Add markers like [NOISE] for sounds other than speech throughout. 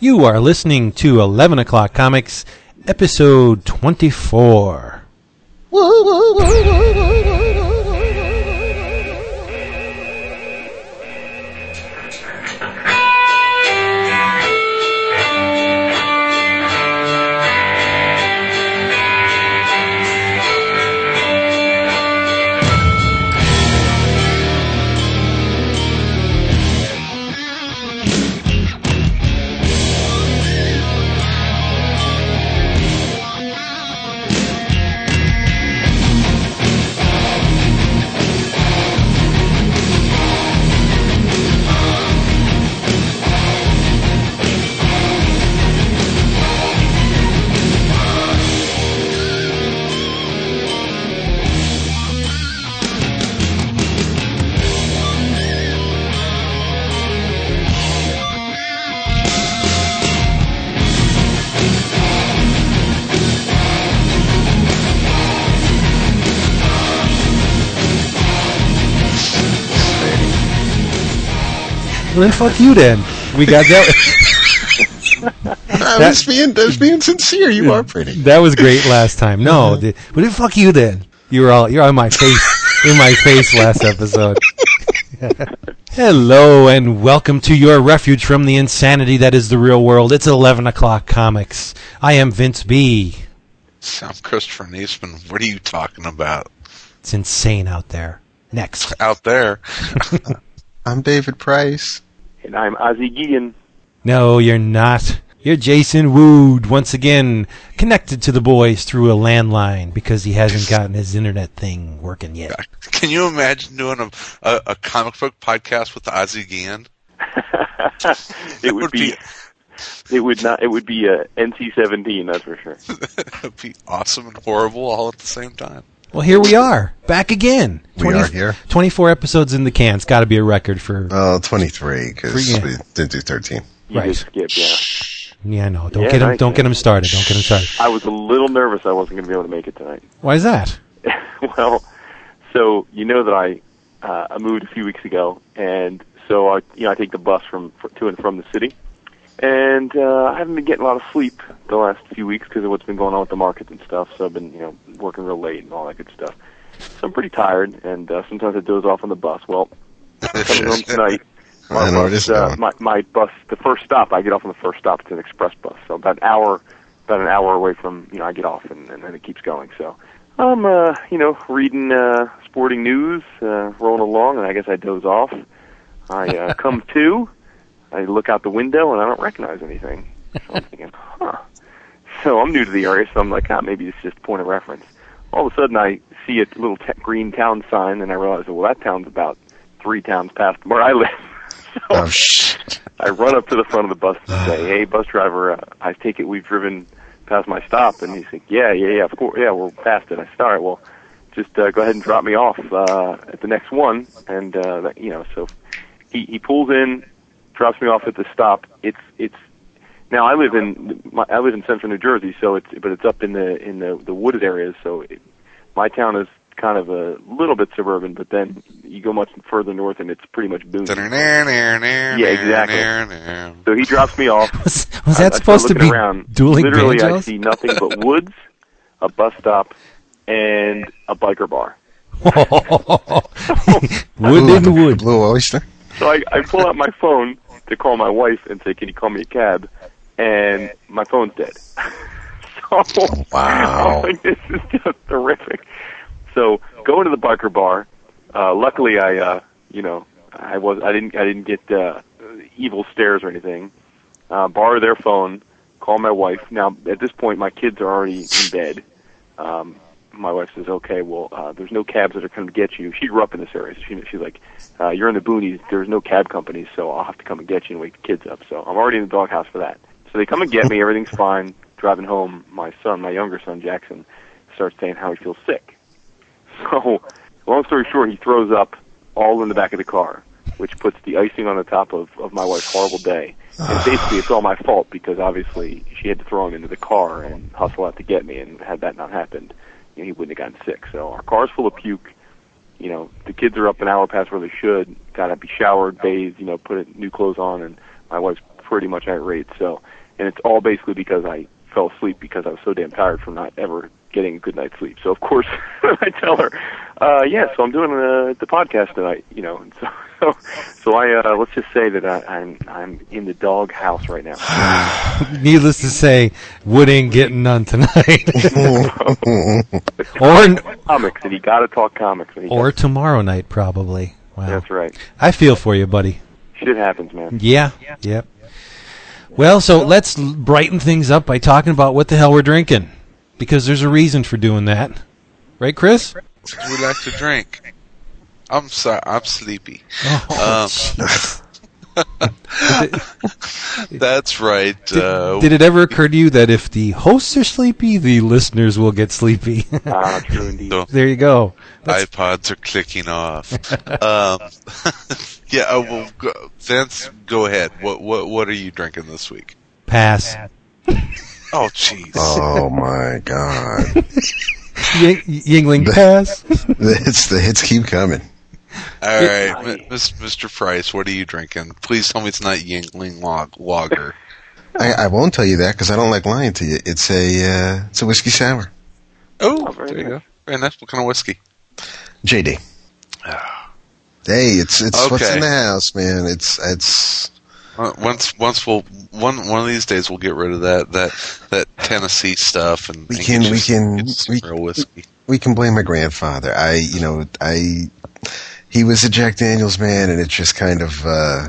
You are listening to 11 O'Clock Comics, episode 24. Well, then fuck you then. We got that. [LAUGHS] I was being, I was being sincere. You are pretty. that was great last time. No, uh-huh. the, but then fuck you then. You were all you're on my face in my face last episode. [LAUGHS] Hello and welcome to your refuge from the insanity that is the real world. It's eleven o'clock comics. I am Vince B. I'm Christopher Niesman. What are you talking about? It's insane out there. Next. Out there. [LAUGHS] I'm David Price. And I'm Ozzy Guillen. No, you're not. You're Jason Wood, once again connected to the boys through a landline because he hasn't gotten his internet thing working yet. [LAUGHS] Can you imagine doing a, a, a comic book podcast with Ozzy Guillen? [LAUGHS] it would be, it would not it would be uh, a NC-17 that's for sure. [LAUGHS] it would be awesome and horrible all at the same time. Well, here we are, back again. We are here. 24 episodes in the can. It's got to be a record for. Oh, 23, because Yeah. we didn't do 13. You Right. just skip, yeah. Yeah, no, don't Yeah, get him. nice, Don't get him started. Don't get him started. I was a little nervous I wasn't going to be able to make it tonight. Why is that? [LAUGHS] well, so you know that I uh, I moved a few weeks ago, and so I you know I take the bus from fr- to and from the city, and uh, I haven't been getting a lot of sleep the last few weeks because of what's been going on with the markets and stuff. So I've been you know working real late and all that good stuff. So I'm pretty tired, and uh, sometimes I doze off on the bus. Well, coming home tonight. [LAUGHS] I know where this is uh, my my bus, the first stop, I get off on the first stop. It's an express bus, so about an hour, about an hour away from you know I get off, and, and then it keeps going. So I'm uh, you know reading uh, sporting news, uh, rolling along, and I guess I doze off. I uh, come [LAUGHS] to, I look out the window, and I don't recognize anything. So [LAUGHS] I'm thinking, huh. So I'm new to the area, so I'm like, ah, maybe it's just point of reference. All of a sudden, I see a little t- green town sign, and I realize, well, that town's about three towns past where I live. [LAUGHS] so Oh, shit. I run up to the front of the bus and say, "Hey, bus driver, uh, I take it we've driven past my stop." And he's like, "Yeah, yeah, yeah, of course, yeah, we're past it." I said, "All right, well, just uh, go ahead and drop me off uh, at the next one." And uh, you know, so he he pulls in, drops me off at the stop. It's it's now I live in my, I live in central New Jersey, so it's but it's up in the in the the wooded areas. So it, my town is kind of a little bit suburban, but then you go much further north and it's pretty much boony. Yeah, exactly. So he drops me off. [LAUGHS] Was, was that I supposed to be around. dueling Literally, I see nothing but [LAUGHS] woods, a bus stop, and a biker bar. [LAUGHS] wood in the wood. Blue oyster. So I, I pull out my phone to call my wife and say, "Can you call me a cab?" And my phone's dead. [LAUGHS] so Wow. I'm [LAUGHS] like, this is just terrific. So go into the biker bar. Uh, luckily, I uh, you know I was I didn't I didn't get uh, evil stares or anything. Uh, borrow their phone, call my wife. Now at this point, my kids are already in bed. Um, my wife says, "Okay, well, uh, there's no cabs that are coming to get you." She grew up in this area, so she, she's like, uh, "You're in the boonies. There's no cab companies, so I'll have to come and get you and wake the kids up." So I'm already in the doghouse for that. So they come and get me. [LAUGHS] Everything's fine. Driving home, my son, my younger son Jackson, starts saying how he feels sick. So, long story short, he throws up all in the back of the car, which puts the icing on the top of, of my wife's horrible day. And [SIGHS] basically, it's all my fault because obviously she had to throw him into the car and hustle out to get me, and had that not happened, he wouldn't have gotten sick. So our car's full of puke. You know, the kids are up an hour past where they should. Got to be showered, bathed, you know, put new clothes on, and my wife's pretty much irate. So, and it's all basically because I fell asleep because I was so damn tired from not ever getting a good night's sleep. So of course [LAUGHS] I tell her, uh, yeah, so I'm doing uh, the podcast tonight, you know, and so [LAUGHS] so, so I uh, let's just say that I, I'm I'm in the dog house right now. [SIGHS] Needless to say, Wood ain't getting none tonight, [LAUGHS] or comics, and he got to talk comics. Or tomorrow night probably. Wow, that's right. I feel for you, buddy. Shit happens, man. Yeah, yep. Well, so let's brighten things up by talking about what the hell we're drinking, because there's a reason for doing that, right, Chris? We like to drink. I'm sorry. I'm sleepy. Oh, Um, [LAUGHS] [LAUGHS] That's right. Did, uh, did it ever occur to you that if the hosts are sleepy, the listeners will get sleepy? [LAUGHS] Ah, true indeed. So- there you go. That's- iPods are clicking off. um, yeah. Uh, well, go, Vince, go ahead. What what what are you drinking this week? Pass. Oh, jeez. oh my god. Y- Yuengling pass. The hits, the hits keep coming. All right, M- Mr. Price, what are you drinking? Please tell me it's not Yuengling log- Lager. I, I won't tell you that because I don't like lying to you. It's a uh, it's a whiskey sour. Oh, Oh, very there you go. Very nice. What kind of whiskey? JD. Hey, it's it's okay. what's in the house, man. It's it's Uh, Once, once we'll one one of these days we'll get rid of that that that Tennessee stuff and We and can- get we can- we- real whiskey. we can blame my grandfather. I you know I he was a Jack Daniels man, and it just kind of uh,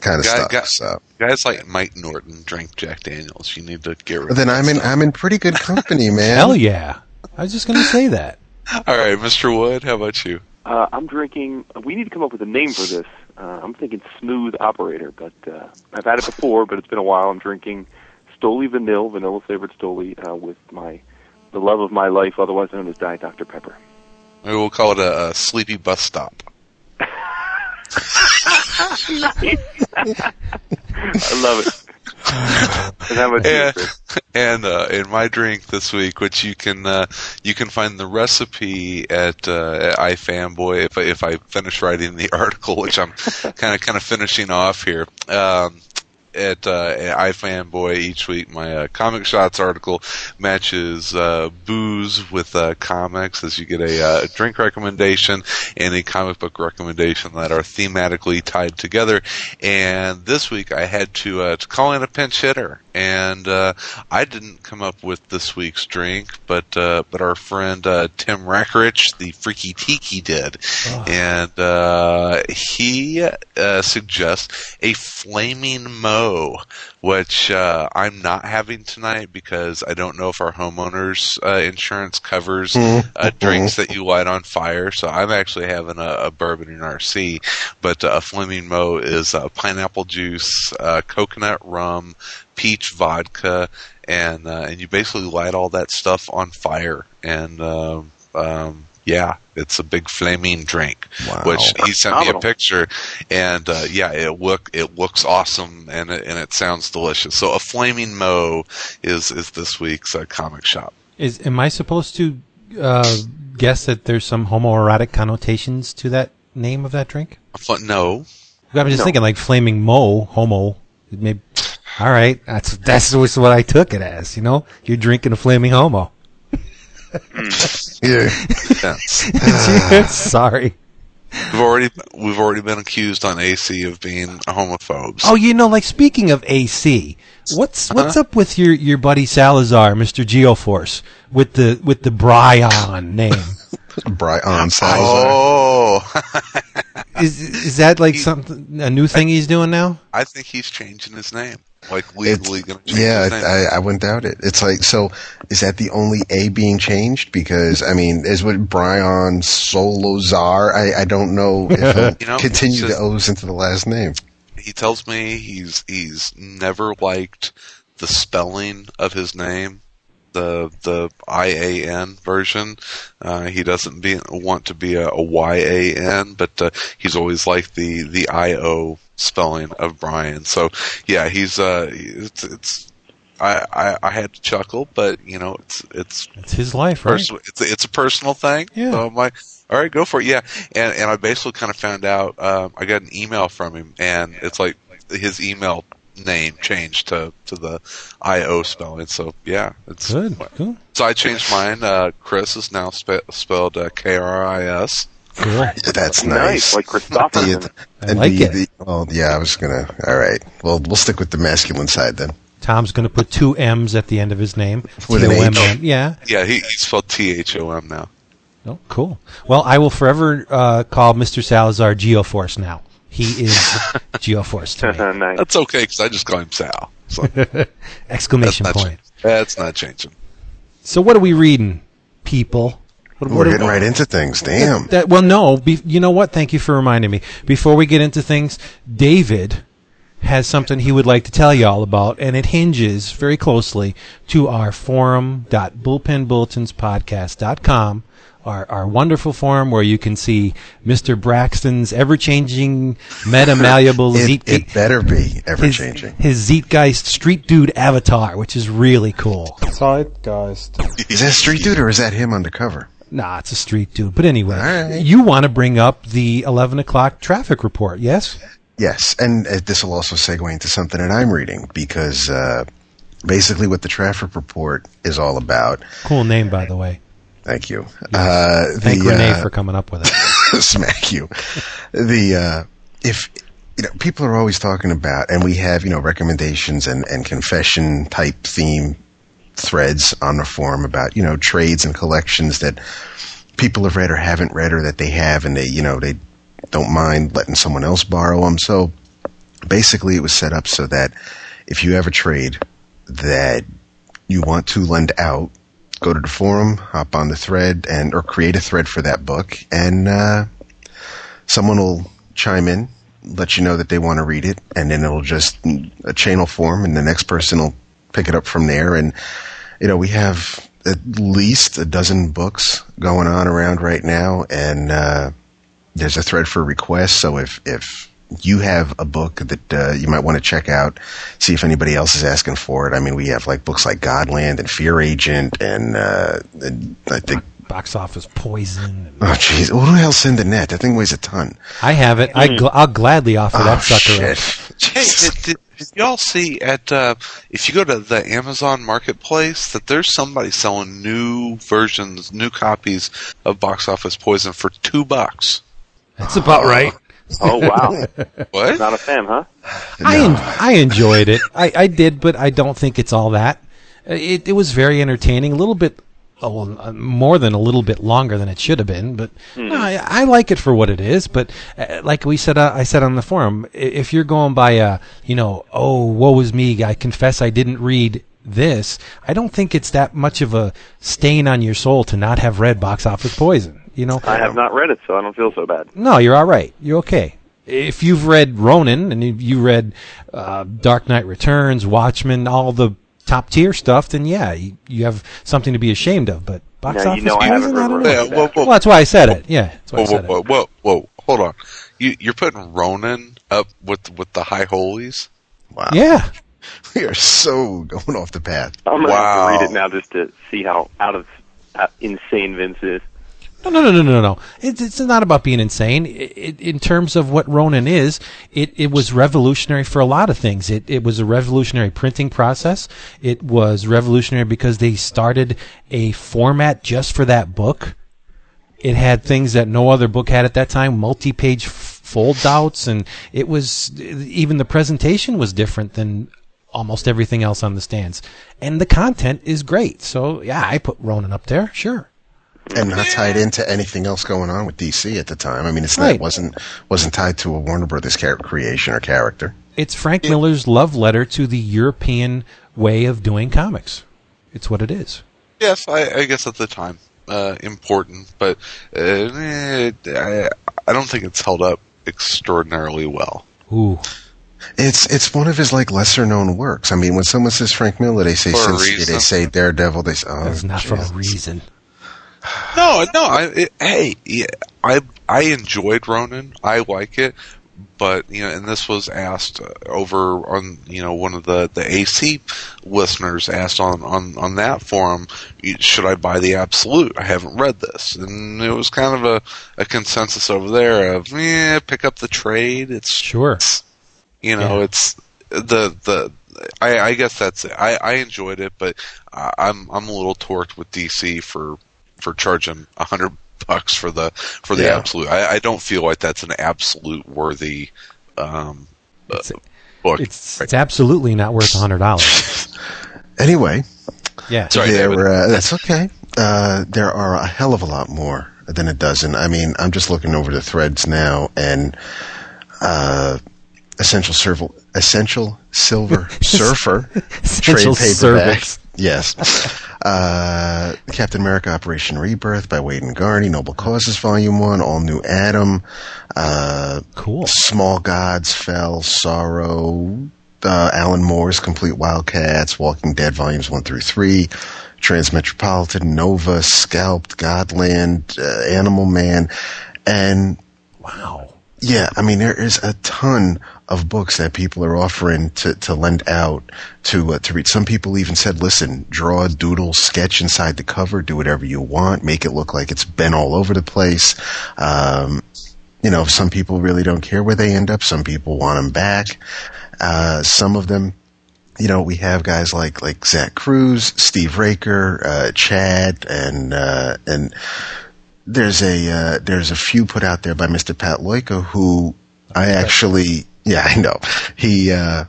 kind of Guy- stuck. guy- so, Guys like Mike Norton drink Jack Daniels. You need to get rid. but then of that I'm in stuff. I'm in pretty good company, [LAUGHS] man. Hell yeah! I was just gonna say that. [LAUGHS] All right, Mr. Wood, how about you? Uh, I'm drinking. We need to come up with a name for this. Uh, I'm thinking Smooth Operator, but uh, I've had it before, but it's been a while. I'm drinking Stoli Vanil, vanilla flavored Stoli, uh, with my the love of my life, otherwise known as Diet Dr Pepper. Maybe we'll call it a, a sleepy bus stop. [LAUGHS] I love it. and. And uh, in my drink this week, which you can uh, you can find the recipe at, uh, at iFanboy if I, if I finish writing the [LAUGHS] article, which I'm kind of kind of finishing off here. Um, at, uh, iFanboy each week, my uh, comic shots article matches uh, booze with uh, comics, as you get a uh, drink recommendation and a comic book recommendation that are thematically tied together. And this week, I had to uh, to call in a pinch hitter, and uh, I didn't come up with this week's drink, but uh, but our friend uh, Tim Rackrich, the Freaky Tiki, did, and uh, he uh, suggests a flaming mo, which uh, I'm not having tonight because I don't know if our homeowners uh, insurance covers [LAUGHS] uh, drinks that you light on fire. So I'm actually having a, a bourbon in RC, but uh, a flaming mo is uh, pineapple juice, uh, coconut rum, peach vodka, and uh, and you basically light all that stuff on fire and. Um, um, yeah, it's a big flaming drink. Wow. Which he sent me a picture, and uh, yeah, it look it looks awesome, and it, and it sounds delicious. So a flaming mo is is this week's uh, comic shop. Is am I supposed to uh, guess that there's some homoerotic connotations to that name of that drink? No, I'm just No. thinking like flaming mo, homo. Maybe. All right, that's that's always what I took it as. You know, you're drinking a flaming homo. Yeah. [LAUGHS] sense. [LAUGHS] Sorry. we've already we've already been accused on AC of being a homophobes. Oh, you know, like speaking of AC, what's uh-huh. what's up with your, your buddy Salazar, Mister Geoforce, with the with the Brion name? [LAUGHS] Brian Salazar. Oh, is is that like something a new thing he's doing now? I think he's changing his name. Like legally going to change yeah, his name. I, I wouldn't doubt it. It's like, so is that the only A being changed? Because, I mean, is what Brian Solozar? I, I don't know [LAUGHS] if he'll You know, continue just- the O's into the last name. he tells me he's he's never liked the spelling of his name, the the I A N version. Uh, he doesn't be, want to be a, a Y A N, but uh, he's always liked the the I O spelling of Brian. So yeah, he's uh, it's it's. I, I, I had to chuckle, but you know it's it's It's his life, right? personal. It's a, it's a personal thing. Yeah. So I'm like, all right, go for it. Yeah. And and I basically kind of found out. Um, I got an email from him, and it's like his email name changed to to the I O spelling. So yeah, it's Good. Cool. So I changed mine. Uh, Chris is now spe- spelled uh, K R I S. Cool. [LAUGHS] That's Nice, nice. like Christopherson. The- I like the, it. the- well, yeah, I was gonna. All right. Well, we'll stick with the masculine side then. Tom's going to put two M's at the end of his name. [LAUGHS] With an H. T-O-M-M. Yeah. Yeah, he, he's spelled T H O M now. Oh, cool. Well, I will forever uh, call Mr. Salazar Geoforce now. He is [LAUGHS] Geoforce to me. nice. That's okay because I just call him Sal. So Exclamation not point. changing. That's not changing. So what are we reading, people? What, We're what are- getting right into things. Damn. That, well, no. Be, you know what? Thank you for reminding me. Before we get into things, David has something he would like to tell you all about, and it hinges very closely to our forum.bullpenbulletinspodcast.com, our, our wonderful forum where you can see Mr. Braxton's ever-changing, meta-malleable [LAUGHS] It, Zeet- it better be ever his, changing. his Zeitgeist Street Dude avatar, which is really cool. Zeitgeist. Is that Street Dude or is that him undercover? Nah, it's a street dude. But anyway, right. you want to bring up the 11 o'clock traffic report, yes? Yes, and uh, this will also segue into something that I'm reading because uh, basically what the traffic report is all about. Cool name, by the way. Thank you. Uh, Thank the, Renee uh, for coming up with it. [LAUGHS] smack you. The uh, if you know people are always talking about, and we have you know recommendations and and confession type theme threads on the forum about you know trades and collections that people have read or haven't read or that they have and they you know they don't mind letting someone else borrow them. So basically, it was set up so that if you have a trade that you want to lend out, go to the forum, hop on the thread, and or create a thread for that book, and uh, someone will chime in, let you know that they want to read it, and then it'll just a chain will form, and the next person will pick it up from there. And you know, we have at least a dozen books going on around right now, and uh, there's a thread for requests. So if if you have a book that uh, you might want to check out, see if anybody else is asking for it. I mean, we have like books like Godland and Fear Agent, and, uh, and I think. Box office poison. Oh jeez, who the hell's the net? That thing weighs a ton. I have it. I gl- I'll gladly offer Oh that sucker up. shit! Hey, did, did, did y'all see at uh, if you go to the Amazon Marketplace that there's somebody selling new versions, new copies of Box Office Poison for two bucks? That's about right. Oh wow, [LAUGHS] What? not a fan, huh? I en- I enjoyed it. I, I did, but I don't think it's all that. Uh, It it was very entertaining. A little bit, oh, well, uh, more than a little bit longer than it should have been. But no, I, I like it for what it is. But uh, like we said, uh, I said on the forum, if you're going by a, you know, oh, woe is me, I confess I didn't read this. I don't think it's that much of a stain on your soul to not have read Box Office Poison. You know, I have not read it, so I don't feel so bad. no, you're all right. You're okay. If you've read Ronin and you- you read uh, Dark Knight Returns, Watchmen, all the top tier stuff, then yeah, you, you have something to be ashamed of. But box Now, you office, know I haven't Poison, read don't know. Yeah, whoa, whoa, Well, that's why I said it. Yeah, that's why whoa, whoa, said whoa, it. whoa, whoa, hold on. You, you're putting Ronin up with with the high holies? Wow, Yeah, [LAUGHS] we are so going off the path. I'm gonna Wow. have to read it now just to see how out of uh, insane Vince is. No, no, no, no, no, no. It's it's not about being insane. It, it, in terms of what Ronin is, it, it was revolutionary for a lot of things. It it was a revolutionary printing process. It was revolutionary because they started a format just for that book. It had things that no other book had at that time, multi-page fold outs, and it was even the presentation was different than almost everything else on the stands. And the content is great. So yeah, I put Ronin up there, sure. And not tied into anything else going on with DC at the time. I mean, it's not Right. wasn't wasn't tied to a Warner Brothers char- creation or character. It's Frank Miller's love letter to the European way of doing comics. It's what it is. Yes, I, I guess at the time uh, important, but uh, eh, I, I don't think it's held up extraordinarily well. Ooh, It's it's one of his like lesser known works. I mean, when someone says Frank Miller, they say For Sin City, they say Daredevil, they say oh, that's not for a reason. [SIGHS] No, no. I, it, hey, yeah, I I enjoyed Ronin. I like it, but you know, and this was asked uh, over on you know one of the the AC listeners asked on on on that forum, should I buy the Absolute? I haven't read this, and it was kind of a a consensus over there of yeah, pick up the trade. It's Sure. you know, Yeah. it's the the I, I guess that's it. I, I enjoyed it, but uh, I'm I'm a little torqued with DC for for charging a hundred bucks for the for the Yeah. absolute. I, I don't feel like that's an absolute worthy um, uh, book. It's it's absolutely not worth a hundred dollars. [LAUGHS] Anyway, Yeah. Sorry, there David. were, uh, that's okay. Uh, there are a hell of a lot more than a dozen. I mean, I'm just looking over the threads now, and uh, essential silver, essential silver [LAUGHS] surfer Essential trade paperback. Service. Yes. Uh, Captain America Operation Rebirth by Waid and Garney, Noble Causes Volume 1, All New Atom, uh, Cool. Small Gods, Fell, Sorrow, uh, Alan Moore's Complete Wildcats, Walking Dead Volumes 1 through 3, Transmetropolitan, Nova, Scalped, Godland, uh, Animal Man, and Wow. yeah, I mean there is a ton of books that people are offering to, to lend out to uh, to read. Some people even said, "Listen, draw, doodle, sketch inside the cover, do whatever you want, make it look like it's been all over the place." Um, you know, some people really don't care where they end up. Some people want them back. Uh, some of them, you know, we have guys like like Zach Cruz, Steve Raker, uh, Chad, and uh, and there's a uh, there's a few put out there by Mr. Pat Loika who I actually [LAUGHS] yeah I know he uh,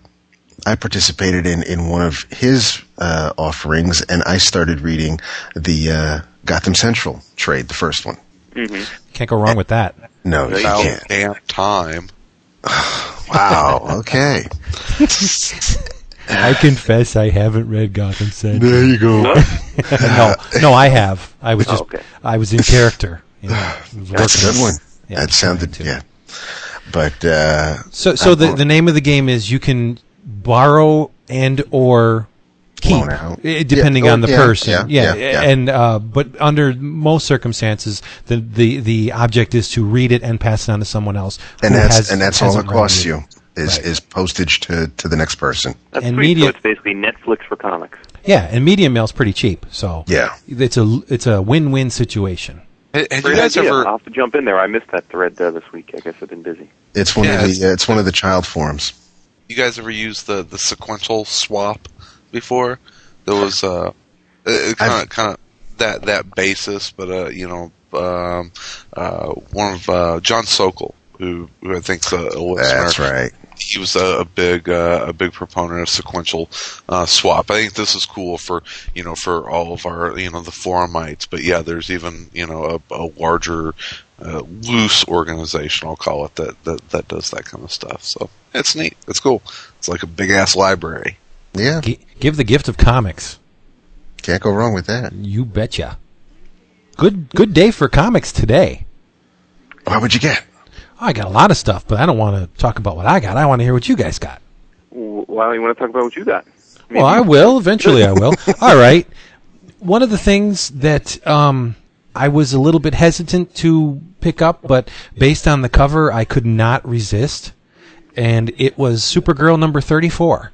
I participated in in one of his uh, offerings and I started reading the uh, Gotham Central trade the first one. Can't go wrong with that. No, you About can't. damn time. [SIGHS] Wow. Okay. I confess I haven't read Gotham Central. there you go. [LAUGHS] no, no, I have. I was Oh, just, okay. I was in character. You know, was That's a good one. Yeah, that sounded trying to. yeah. But uh, So, so the the name of the game is you can borrow and or keep, out. eh, depending Yeah, oh, on the yeah, person. yeah, yeah, yeah. and uh, but under most circumstances, the, the the object is to read it and pass it on to someone else. and that's has- and that's all it costs you is Right. is postage to to the next person. That's And sweet. media- So it's basically Netflix for comics. Yeah, and medium mail's pretty cheap, so Yeah. it's a it's a win win situation. Had, had you guys idea. ever? I'll have to jump in there. I missed that thread uh, this week. I guess I've been busy. It's one Yeah, of it's- the uh, it's one of the child forums. You guys ever used the the sequential swap before? There was uh, kind of kind of that that basis, but uh, you know, um, uh, one of uh, John Sokol, who who I think's a, a listener. That's right. he was a, a big uh, a big proponent of sequential uh, swap. I think this is cool for you know for all of our you know the forumites. But yeah, there's even you know a, a larger uh, loose organization, I'll call it that, that that does that kind of stuff. So it's neat. It's cool. It's like a big ass library. Yeah, G- give the gift of comics. can't go wrong with that. You betcha. Good good day for comics today. What would you get? I got a lot of stuff, but I don't want to talk about what I got. I want to hear what you guys got. W- Why don't you want to talk about what you got? Well, I will. Eventually, I will. [LAUGHS] All right. One of the things that um, I was a little bit hesitant to pick up, but based on the cover, I could not resist. And it was Supergirl number 34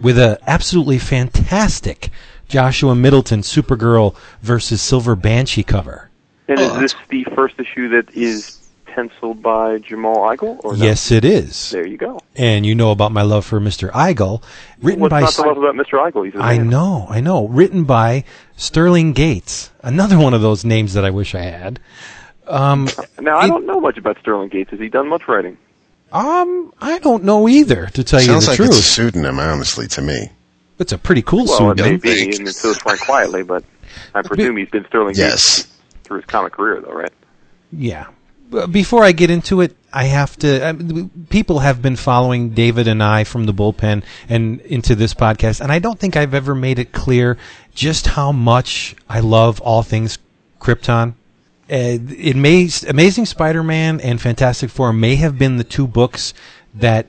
with a absolutely fantastic Joshua Middleton Supergirl versus Silver Banshee cover. And Oh, is this the first issue that is penciled by Jamal Igle? Or no? Yes, it is. There you go. And you know about my love for Mr. Igle, written What's by not to love about Mr. Igle? He's a I man. know, I know. Written by Sterling Gates, another one of those names that I wish I had. Um, Now I It- don't know much about Sterling Gates. Has he done much writing? um, I don't know either, to tell you the like truth. it's a pseudonym, honestly, to me. It's a pretty cool Well, it may pseudonym. be, and so is Frank Quitely, but I presume he's been Sterling Yes. Gates through his comic career, though, right? Yeah. But Before I get into it, I have to. I people have been following David and I from the bullpen and into this podcast, and I don't think I've ever made it clear just how much I love all things Krypton. Uh, it may, Amazing Spider-Man and Fantastic Four may have been the two books that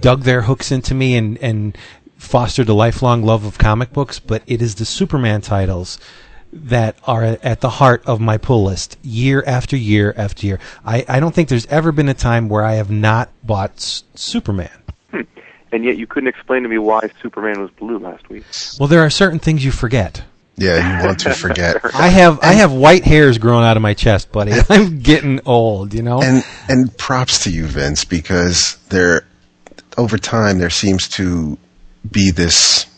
dug their hooks into me and, and fostered a lifelong love of comic books, but it is the Superman titles that are at the heart of my pull list year after year after year. I, I don't think there's ever been a time where I have not bought S- Superman. Hmm. And yet you couldn't explain to me why Superman was blue last week. Well, there are certain things you forget. Yeah, you want to forget. [LAUGHS] I have I have white hairs growing out of my chest, buddy. [LAUGHS] I'm getting old, you know. And and props to you, Vince, because there over time there seems to be this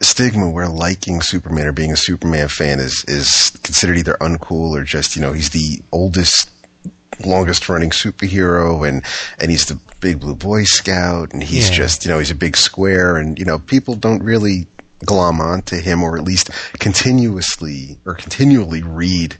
stigma where liking Superman or being a Superman fan is is considered either uncool or just you know he's the oldest longest running superhero and and he's the big blue boy scout and he's Yeah. just you know he's a big square and you know people don't really glom onto him or at least continuously or continually read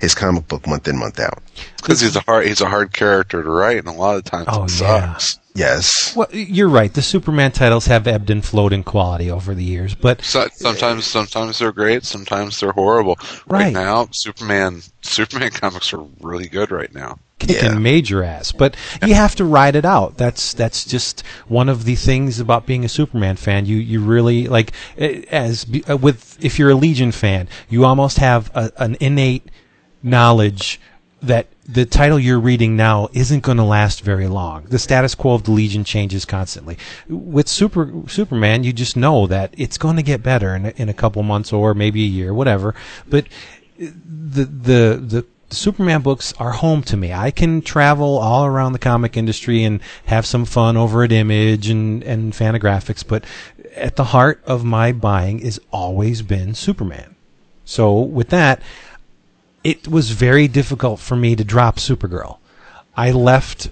his comic book month in month out because he's a hard he's a hard character to write, and a lot of times Oh, it yeah. sucks. Yes Well, you're right. The Superman titles have ebbed and flowed in quality over the years, but So, sometimes sometimes they're great, sometimes they're horrible. Right. Right now, Superman [LAUGHS] Superman comics are really good right now. kicking Yeah. major ass. But you have to ride it out. That's that's just one of the things about being a Superman fan. You you really like as uh, with if you're a Legion fan, you almost have a, an innate knowledge that the title you're reading now isn't going to last very long. The status quo of the Legion changes constantly. With Super Superman, you just know that it's going to get better in a, in a couple months or maybe a year, whatever. But the the the Superman books are home to me. I can travel all around the comic industry and have some fun over at Image and and Fantagraphics, but at the heart of my buying is always been Superman. So with that, it was very difficult for me to drop Supergirl. I left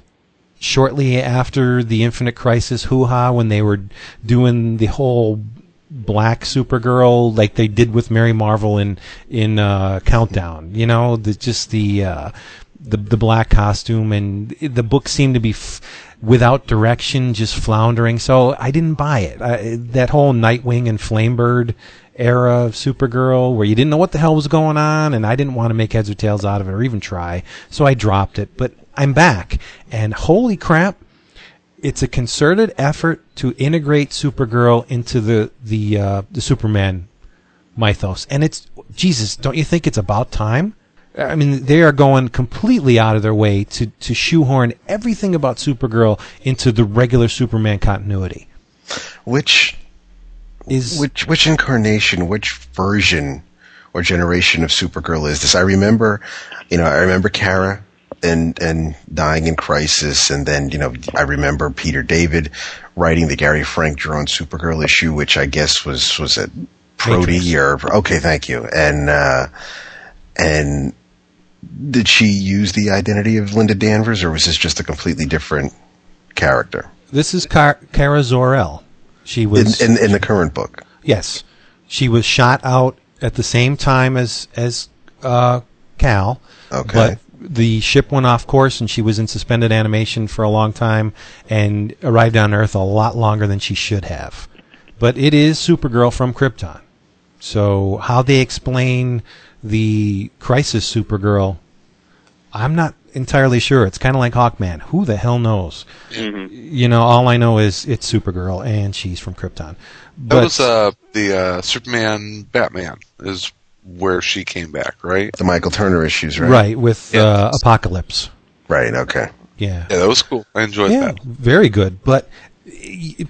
shortly after the Infinite Crisis hoo ha when they were doing the whole black Supergirl like they did with Mary Marvel in in uh, Countdown. You know, the, just the uh, the the black costume and the book seemed to be. F- Without direction, just floundering. So I didn't buy it. I, that whole Nightwing and Flamebird era of Supergirl where you didn't know what the hell was going on and I didn't want to make heads or tails out of it or even try. So I dropped it. But I'm back and holy crap, it's a concerted effort to integrate Supergirl into the the uh, the Superman mythos. And it's Jesus, don't you think it's about time? I mean, they are going completely out of their way to, to shoehorn everything about Supergirl into the regular Superman continuity. which Is Which which incarnation, which version or generation of Supergirl is this? I remember, you know, I remember Kara and and dying in Crisis, and then you know I remember Peter David writing the Gary Frank drawn Supergirl issue, which I guess was was it Prody or okay, thank you, and uh, and did she use the identity of Linda Danvers, or was this just a completely different character this is Car- Kara Zor-El. She in, was in in the current book? Yes, she was shot out at the same time as as uh, Kal. Okay. But the ship went off course, and she was in suspended animation for a long time, and arrived on Earth a lot longer than she should have. But it is Supergirl from Krypton. So how they explain the Crisis Supergirl, I'm not entirely sure. It's kind of like Hawkman. Who the hell knows? You know, all I know is it's Supergirl, and she's from Krypton. That was uh, the uh, Superman Batman is where she came back, right? The Michael Turner issues, right? Right, with Yeah. uh, Apocalypse. Right. Okay. Yeah. Yeah, that was cool. I enjoyed Yeah, that. very good. But y-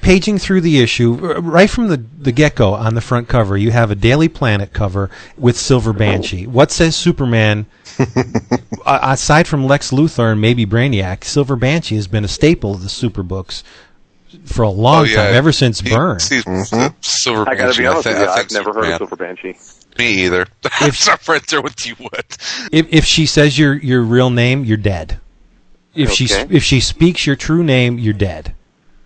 paging through the issue, right from the, the get go on the front cover, you have a Daily Planet cover with Silver Banshee. What says Superman? [LAUGHS] Aside from Lex Luthor and maybe Brainiac, Silver Banshee has been a staple of the super books for a long Oh, yeah. time, ever since He- Byrne. see, mm-hmm. Silver I gotta Banshee, be honest thi- with you, I I've think never heard of Silver Banshee. Me either. [LAUGHS] If- I'm right there with you. What? If, if she says your your real name, you're dead. If she if she speaks your true name, you're dead.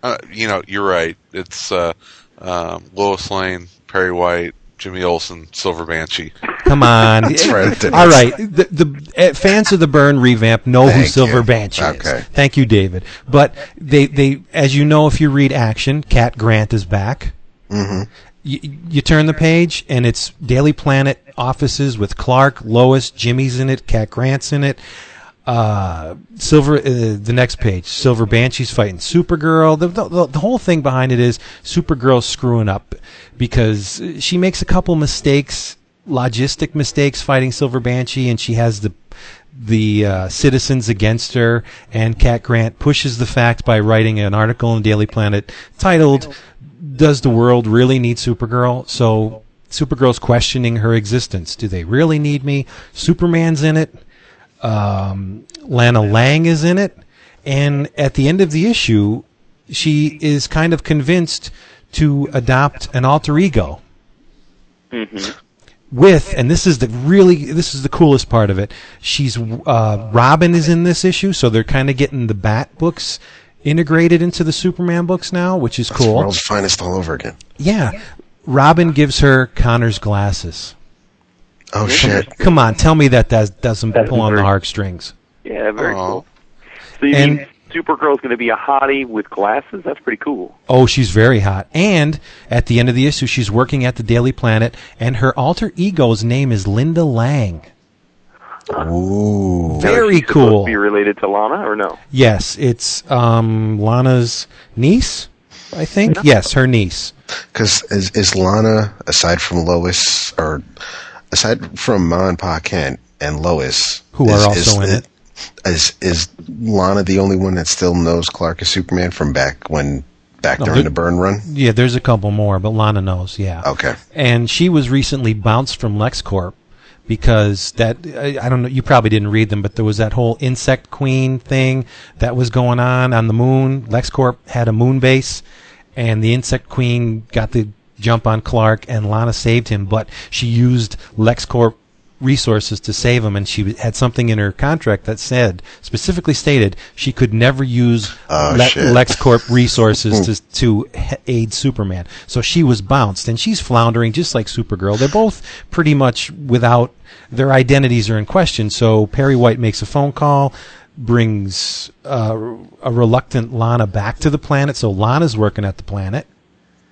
Uh, you know, you're right. It's uh, um, Lois Lane, Perry White, Jimmy Olsen, Silver Banshee. Come on. [LAUGHS] That's right, All right. The, the uh, fans of the Byrne revamp know who Silver you. Banshee is. Okay. Thank you, David. But they, they, as you know, if you read Action, Cat Grant is back. Mm-hmm. You, you turn the page, and it's Daily Planet offices with Clark, Lois, Jimmy's in it, Cat Grant's in it. Uh, Silver, uh, the next page, Silver Banshee's fighting Supergirl. The, the, the whole thing behind it is Supergirl's screwing up because she makes a couple mistakes, logistic mistakes fighting Silver Banshee, and she has the the uh, citizens against her. And Cat Grant pushes the fact by writing an article in Daily Planet titled "Does the world really need Supergirl?" So Supergirl's questioning her existence. Do they really need me? Superman's in it um, Lana Lang is in it, and at the end of the issue, she is kind of convinced to adopt an alter ego with, and this is the really, this is the coolest part of it. She's uh, Robin is in this issue, so they're kind of getting the Bat books integrated into the Superman books now, which is It's cool. world's finest all over again. Yeah, Robin gives her Conner's glasses. Oh shit! Come on, tell me that that doesn't That's pull on the very- heartstrings. Yeah, very Aw. cool. So you And- mean Supergirl's going to be a hottie with glasses? That's pretty cool. Oh, she's very hot. And at the end of the issue, she's working at the Daily Planet, and her alter ego's name is Linda Lang. Ooh, Now, is Very she supposed cool. To be related to Lana or no? Yes, it's um, Lana's niece, I think. Yes, her niece. because is, is Lana aside from Lois or aside from Ma and Pa Kent and Lois, Who are is, also is, in it. Is is Lana the only one that still knows Clark as Superman from back when back No, during there- the Byrne run? Yeah, there's a couple more, but Lana knows. Yeah. Okay. And she was recently bounced from LexCorp because that I, I don't know. You probably didn't read them, but there was that whole Insect Queen thing that was going on on the moon. LexCorp had a moon base, and the Insect Queen got the jump on Clark, and Lana saved him. But she used LexCorp resources to save him, and she had something in her contract that said specifically stated she could never use Oh, Le- [LAUGHS] LexCorp resources to to aid Superman. So she was bounced, and she's floundering just like Supergirl. They're both pretty much without their identities are in question. So Perry White makes a phone call, brings uh, a reluctant Lana back to the planet. So Lana's working at the planet.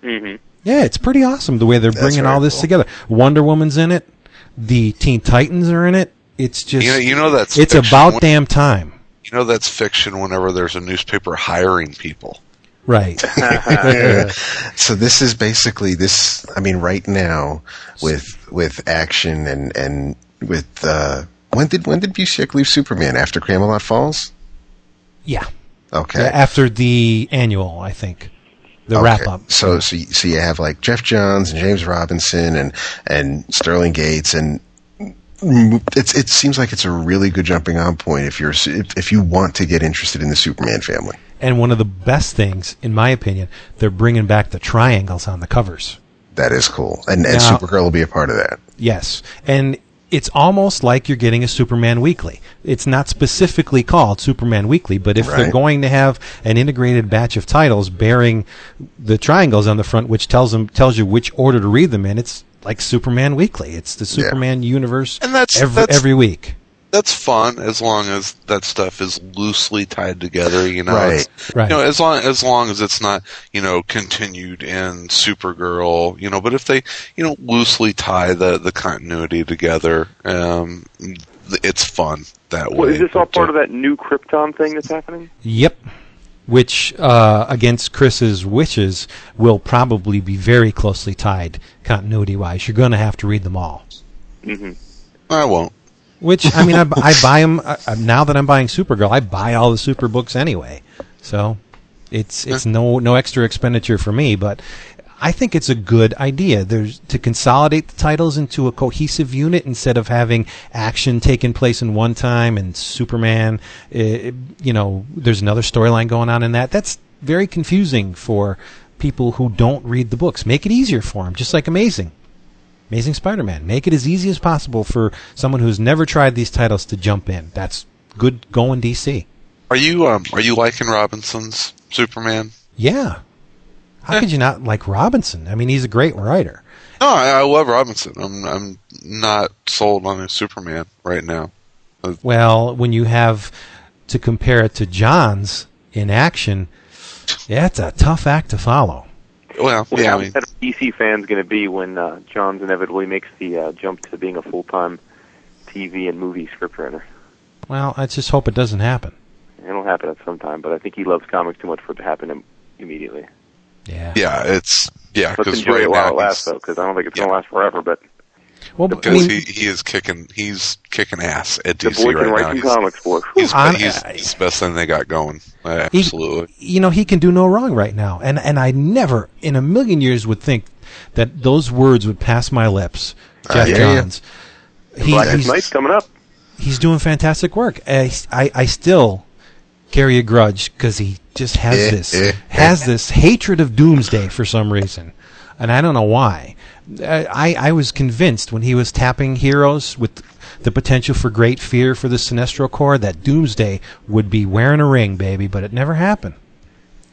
Mm-hmm. Yeah, it's pretty awesome the way they're That's bringing very all this cool. together. Wonder Woman's in it. The Teen Titans are in it. It's just You know, you know that's it's fiction about when- damn time. You know that's fiction. Whenever there's a newspaper hiring people, Right. [LAUGHS] So this is basically this. I mean, right now with with action and and with uh, when did when did Busiek leave Superman after Camelot Falls? yeah. Okay. After the annual, I think. The Okay. wrap up. So, so you, so you have like Geoff Johns and James Robinson and and Sterling Gates and it's it seems like it's a really good jumping on point if you're if, if you want to get interested in the Superman family. And one of the best things, in my opinion, they're bringing back the triangles on the covers. That is cool, and and Supergirl will be a part of that. Yes. And it's almost like you're getting a Superman Weekly. It's not specifically called Superman Weekly, but if they're going to have an integrated batch of titles bearing the triangles on the front, which tells them tells you which order to read them in, it's like Superman Weekly. It's the Yeah. Superman universe And that's- every, that's- every week. That's fun as long as that stuff is loosely tied together. You know, Right. Right. You know, as long as long as it's not you know continued in Supergirl. You know, but if they you know loosely tie the the continuity together, um, it's fun that Well, way. is this all part of that new Krypton thing that's happening? Yep. Which, uh, against Chris's wishes, will probably be very closely tied continuity wise. You're going to have to read them all. Mm-hmm. I won't. Which, I mean, I, I [LAUGHS] buy them, uh, uh, now that I'm buying Supergirl, I buy all the Super books anyway. So, it's, it's no, no extra expenditure for me, but I think it's a good idea. There's to consolidate the titles into a cohesive unit instead of having action taking place in one time and Superman. Uh, you know, there's another storyline going on in that. That's very confusing for people who don't read the books. Make it easier for them, just like Amazing. Amazing Spider-Man. Make it as easy as possible for someone who's never tried these titles to jump in. That's good going DC. Are you um are you liking Robinson's Superman? Yeah. How could you not like Robinson? I mean, he's a great writer. No, I, I love Robinson. I'm I'm not sold on his Superman right now. Well, when you have to compare it to John's in action, it's a tough act to follow. Well, Well, yeah, how I mean, upset DC fan's going to be when uh, Johns inevitably makes the uh, jump to being a full-time TV and movie scriptwriter. Well, I just hope it doesn't happen. It'll happen at some time, but I think he loves comics too much for it to happen im- immediately. Yeah. yeah, it's yeah Let's enjoy right it while it lasts, though, because I don't think it's Yeah. going to last forever. But Well, I because mean, he, he is kicking he's kicking ass at the DC boy right can write now. some He's, comics, boy. he's, On- he's, he's the best thing they got going. Uh, He- Absolutely. you know, he can do no wrong right now. And and I never in a million years would think that those words would pass my lips. I Geoff hear ya. Johns. He, Black he's, Night's coming up. he's doing fantastic work. Uh, I, I still carry a grudge because he just has Eh, this eh, has this hatred of Doomsday for some reason, and I don't know why. I I was convinced when he was tapping heroes with the potential for great fear for the Sinestro Corps that Doomsday would be wearing a ring, baby, but it never happened.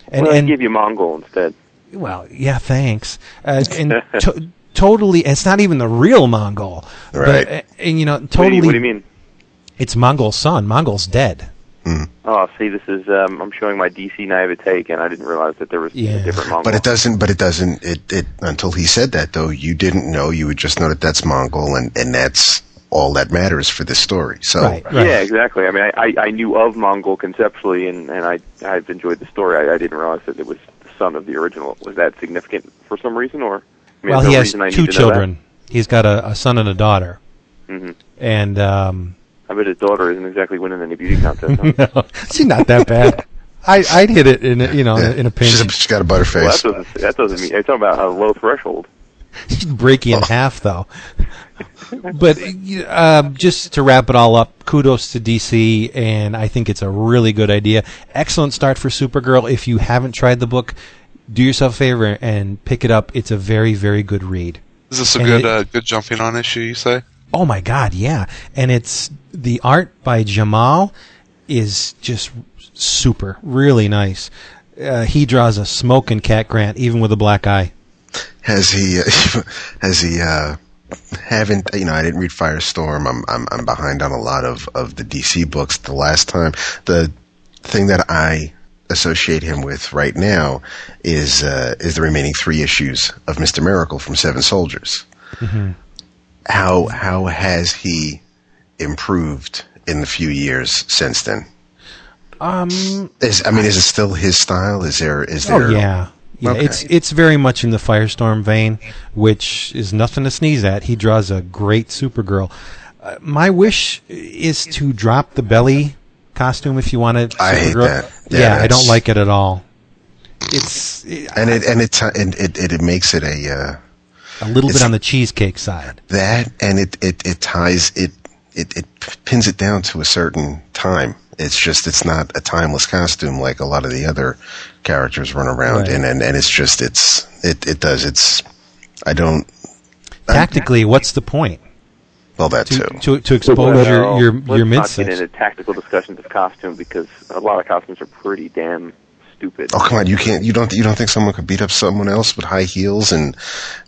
And well, and give you Mongul instead. well, yeah, thanks. Uh, [LAUGHS] and to- totally, it's not even the real Mongul. Right. uh, and you know, What do totally, you, what do you mean? it's Mongul's son. Mongul's dead. Oh, see, this is um, I'm showing my DC naivete again. I didn't realize that there was Yeah. a different Mongul. But it doesn't. But it doesn't. It, it until he said that though. You didn't know. You would just know that that's Mongul, and and that's all that matters for this story. So Right, right. Yeah, exactly. I mean, I, I, I knew of Mongul conceptually, and, and I I've enjoyed the story. I, I didn't realize that it was the son of the original. Was that significant for some reason, or? I mean, well, is he has reason I need two children. He's got a, a son and a daughter. that? Mhm. And um, I bet his daughter isn't exactly winning any beauty contests. Huh? [LAUGHS] no, she's not that bad. I, I'd hit it in a, you know yeah. in a pinch. a, she's got a well, that doesn't that doesn't mean. It's talking about a low threshold. [LAUGHS] She'd break you in half, though. but uh, just to wrap it all up, kudos to DC, and I think it's a really good idea. Excellent start for Supergirl. If you haven't tried the book, do yourself a favor and pick it up. It's a very, very good read. Is this a And good it- uh, good jumping on issue? You say? Oh my God, yeah! And it's the art by Jamal is just super, really nice. Uh, he draws a smoking cat grant, even with a black eye. Has he? Uh, [LAUGHS] has he? Uh, haven't you know? I didn't read Firestorm. I'm I'm I'm behind on a lot of of the DC books. The last time, the thing that I associate him with right now is uh, is the remaining three issues of Mister Miracle from Seven Soldiers. How how has he improved in the few years since then? Um, Is I mean, is it still his style? Is there is there? Oh yeah, yeah. Okay. It's it's very much in the Firestorm vein, which is nothing to sneeze at. He draws a great Supergirl. Uh, my wish is to drop the belly costume if you want to. I hate that. Yeah, Yeah, I don't like it at all. It's it, and it and it and it, it, it makes it a. Uh, a little bit on the cheesecake side. that and it, it, it ties it, it it pins it down to a certain time. It's just it's not a timeless costume like a lot of the other characters run around Right. in and, and it's just it's it, it does. It's i don't I- Tactically, what's the point? Well that to too. to, to expose your Well, your let's your mid not get into tactical discussions of costume because a lot of costumes are pretty damn stupid. oh come on you can't you don't you don't think someone could beat up someone else with high heels and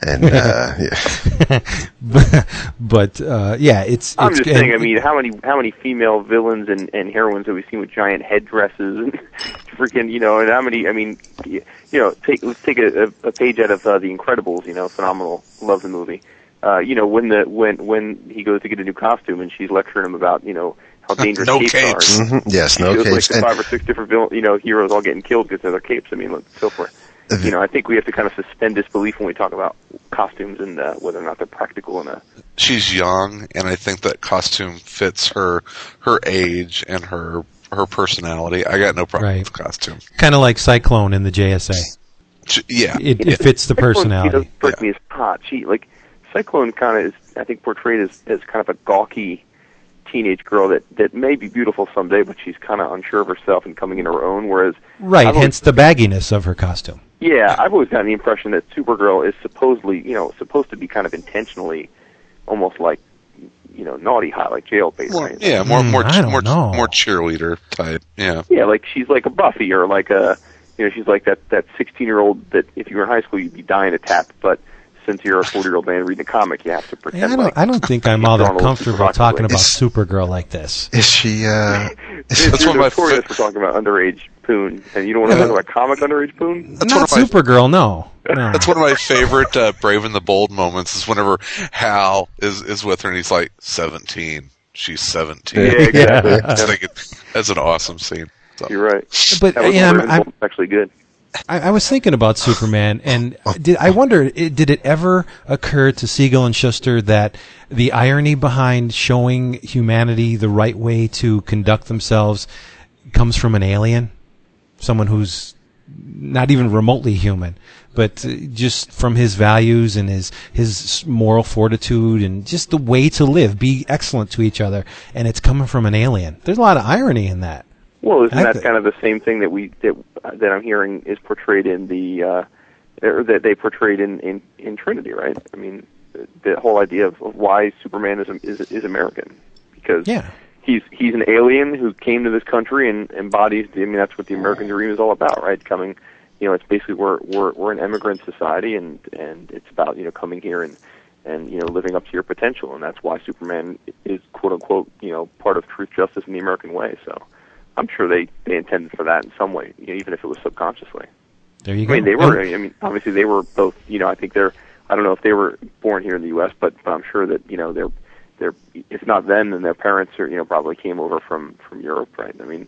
and uh yeah. [LAUGHS] but uh, yeah, it's. I'm it's just and- saying. I mean, how many how many female villains and, and heroines have we seen with giant headdresses and [LAUGHS] freaking you know? And how many? I mean, y- you know, take let's take a, a, a page out of uh, The Incredibles. You know, phenomenal. Love the movie. Uh, you know, when the when when he goes to get a new costume and she's lecturing him about you know how dangerous No capes, capes. are. Mhm. yes no Feels like capes the and five or six different villain, you know heroes all getting killed because of their capes. I mean, look, so forth. Mhm. You know, I think we have to kind of suspend disbelief when we talk about costumes and uh, whether or not they're practical and uh, She's young, and I think that costume fits her her age and her her personality. I got no problem Right. with costume. kind of like Cyclone in the JSA. Sh- Yeah, It, it fits the Cyclone, personality. She doesn't strike me as hot. She like Cyclone kind of is, I think, portrayed as as kind of a gawky teenage girl that that may be beautiful someday, but she's kind of unsure of herself and coming in her own. Whereas, Right, I've always- hence the bagginess of her costume. yeah, I've always gotten the impression that Supergirl is supposedly, you know, supposed to be kind of intentionally, almost like, you know, naughty hot, like jailbait. more, right? yeah, more Hmm, more I don't more know. more cheerleader type. Yeah, Yeah, like she's like a Buffy or like a, you know, she's like that that 16 year old that if you were in high school you'd be dying to tap, but since you're a 40 year old man reading a comic, you have to Yeah, pretend I don't. like. I don't think I'm she's all drawn that comfortable talking about It's- Supergirl like this. is she uh [LAUGHS] That's You're one of my notorious fa- for talking about underage poon, and you don't want to talk about comic underage poon. That's Not one of my- Supergirl, no. [LAUGHS] no. That's one of my favorite uh, Brave and the Bold moments. Is whenever Hal is is with her and he's like seventeen. She's seventeen. Yeah, exactly. I just think it, that's an awesome scene. So. You're right. But That was yeah, I'm, I'm, actually good. I, I was thinking about Superman, and did I wonder did it ever occur to Siegel and Shuster that the irony behind showing humanity the right way to conduct themselves comes from an alien, someone who's not even remotely human, but uh, just from his values and his his moral fortitude and just the way to live, be excellent to each other, and it's coming from an alien. There's a lot of irony in that. Well, isn't that kind of the same thing that we that that I'm hearing is portrayed in the uh, or that they portrayed in in, in Trinity, right? I mean, the, the whole idea of, of why Superman is is is American because Yeah. he's he's an alien who came to this country and embodies. The, I mean, that's what the American dream is all about, right? Coming, you know, it's basically we're we're we're an immigrant society, and and it's about you know coming here and and you know living up to your potential, and that's why Superman is quote unquote you know part of truth, justice, and the American way. So. I'm sure they they intended for that in some way, you know, even if it was subconsciously. There you go. I mean, they were. I mean, obviously they were both. You know, I think they're. I don't know if they were born here in the U.S., but, but I'm sure that you know they're. They're. If not then, then their parents are. You know, probably came over from from Europe, right? I mean,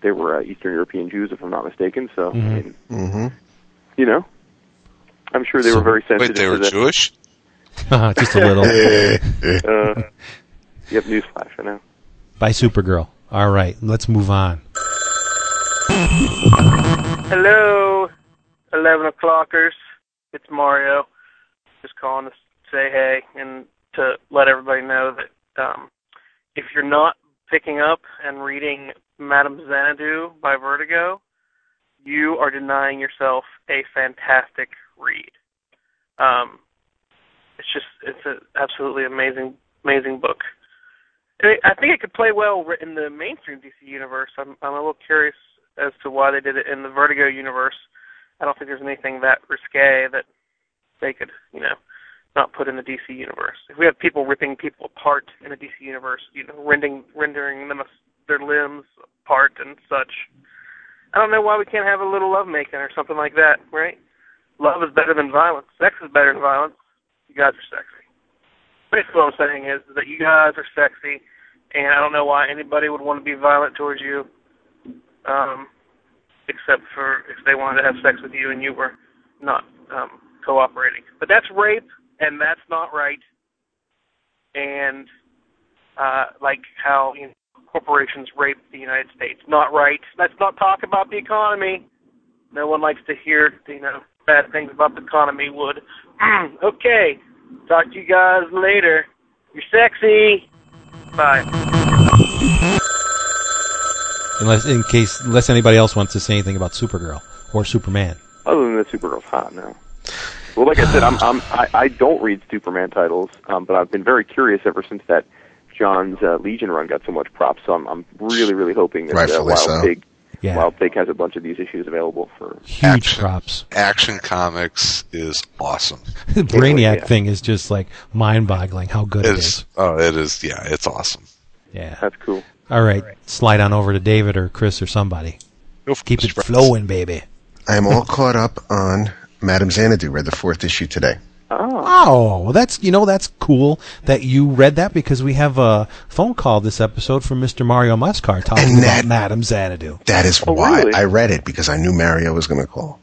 they were uh, Eastern European Jews, if I'm not mistaken. So, I Mhm. mean, hmm you know, I'm sure they So- were very sensitive Wait, they were to the. Jewish? [LAUGHS] just a little. [LAUGHS] Uh, [LAUGHS] yep, newsflash. I know. By Supergirl. All right, let's move on. Hello, 11 o'clockers. It's Mario. Just calling to say hey and to let everybody know that um, if you're not picking up and reading Madame Xanadu by Vertigo, you are denying yourself a fantastic read. Um, it's just it's an absolutely amazing amazing book. I think it could play well in the mainstream DC universe. I'm I'm a little curious as to why they did it in the Vertigo universe. I don't think there's anything that risque that they could, you know, not put in the DC universe. If we have people ripping people apart in the DC universe, you know, rendering rendering them their limbs apart and such, I don't know why we can't have a little love making or something like that, right? Love is better than violence. Sex is better than violence. You guys are sexy. Basically, what I'm saying is that you guys are sexy, and I don't know why anybody would want to be violent towards you um, except for if they wanted to have sex with you and you were not um, cooperating. But that's rape, and that's not right. And uh, like how you know, corporations rape the United States, not right. Let's not talk about the economy. No one likes to hear you know bad things about the economy. Would [CLEARS THROAT] okay. Talk to you guys later. You're sexy. Bye. Unless, in case, unless anybody else wants to say anything about Supergirl or Superman. Other than that, Supergirl's hot now. Well, like I said, I'm, I'm I, I don't read Superman titles, um, but I've been very curious ever since that Johns' uh, Legion run got so much props. So I'm, I'm really, really hoping that uh, Rightfully Wild so. Pig, Yeah, Wild Pig has a bunch of these issues available for. huge Action. props. Action Comics is awesome. [LAUGHS] The Brainiac yeah. thing is just like mind-boggling how good it It's oh, it is. Yeah, it's awesome. Yeah. That's cool. All right, slide on over to David or Chris or somebody. Go for Keep it flowing, baby. I am all caught up on Madame Xanadu. Read the fourth issue today. Oh, Oh, well, that's you know that's cool that you read that because we have a phone call this episode from Mr. Mario Muscar talking And about that- Madame Xanadu. That is Oh, why really? I read it because I knew Mario was going to call.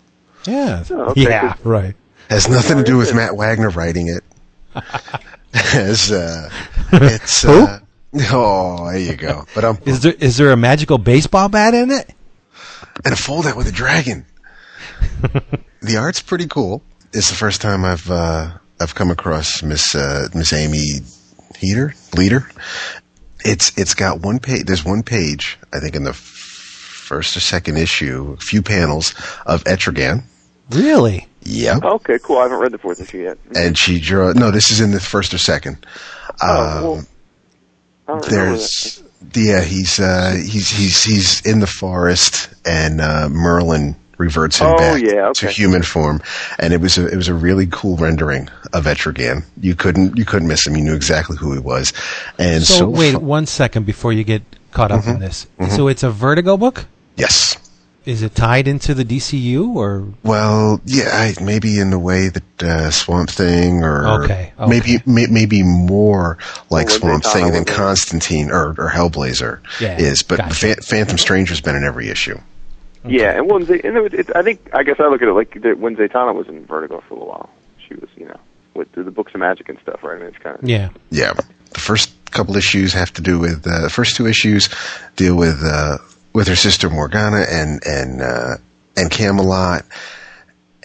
Yeah, Oh, okay, yeah, right. Has nothing to do with Mario Matt Wagner writing it. [LAUGHS] Has uh, it's uh, oh, there you go. But I'm Is there is there a magical baseball bat in it? and a foldout with a dragon. [LAUGHS] the art's pretty cool. It's the first time I've uh, I've come across Miss uh, Miss Amy Reeder Hadley. It's it's got one page. There's one page I think in the f- first or second issue, a few panels of Etrigan. Really? Yep. okay, cool. I haven't read the fourth issue yet. And she drew. No, this is in the first or second. Oh, Um, well, I don't remember there's yeah he's uh he's he's he's in the forest and uh merlin reverts him Oh, back yeah, to human form and it was a it was a really cool rendering of etrigan you couldn't you couldn't miss him you knew exactly who he was and So, so, wait fu- one second before you get caught up Mm-hmm. in this. So it's a Vertigo book. yes Is it tied into the DCU or well yeah I, maybe in the way that uh, swamp thing or Okay, okay. maybe may, maybe more like Well, swamp thing than was in it. constantine or, or hellblazer Yeah, is but gotcha. Fa- phantom stranger's been in every issue Yeah, and when they, and it, it, I think I guess I look at it like that when Zatanna was in Vertigo for a little while. She was, you know, with the, the books of magic and stuff, right? I mean, it's kind of yeah? Yeah. The first couple issues have to do with uh, the first two issues deal with uh, with her sister Morgana and and uh, and Camelot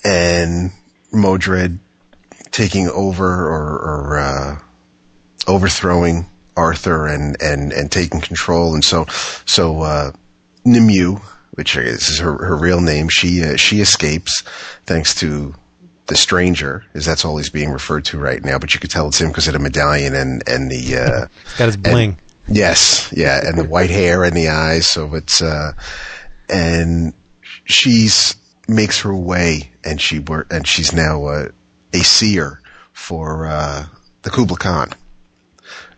and Modred taking over or, or uh, overthrowing Arthur and, and, and taking control and so so uh, Nimue, which is her, her real name, she uh, she escapes thanks to the stranger, as that's all he's being referred to right now. But you could tell it's him because of the medallion and and the uh, He's got his bling. Yes, yeah, and the white hair and the eyes. So it's uh, and she's makes her way, and she wor- and she's now uh, a seer for uh, the Kubla Khan.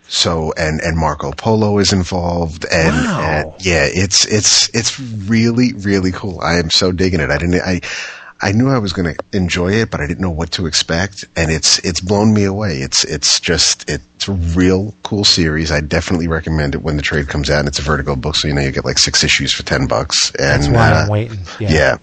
So and and Marco Polo is involved, and, Wow. and yeah, it's it's it's really really cool. I am so digging it. I didn't I. I knew I was going to enjoy it, but I didn't know what to expect, and it's it's blown me away. It's it's just it's a real cool series. I definitely recommend it when the trade comes out. And it's a Vertigo book, so you know you get like six issues for ten bucks. And That's why uh, I'm waiting. Yeah. yeah,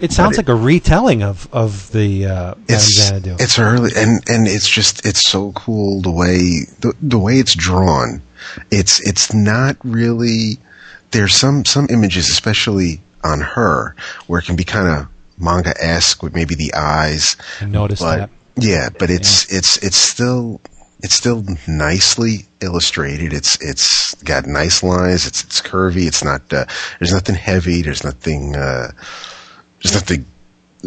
It sounds But like a retelling of of the uh, it's Madame Xanadu. it's early and and it's just it's so cool the way the the way it's drawn. It's it's not really there's some some images, especially on her, where it can be kind of manga esque with maybe the eyes. I noticed but that. yeah, but it's it's it's still it's still nicely illustrated. It's it's got nice lines. It's it's curvy. It's not uh, there's nothing heavy. There's nothing uh, there's nothing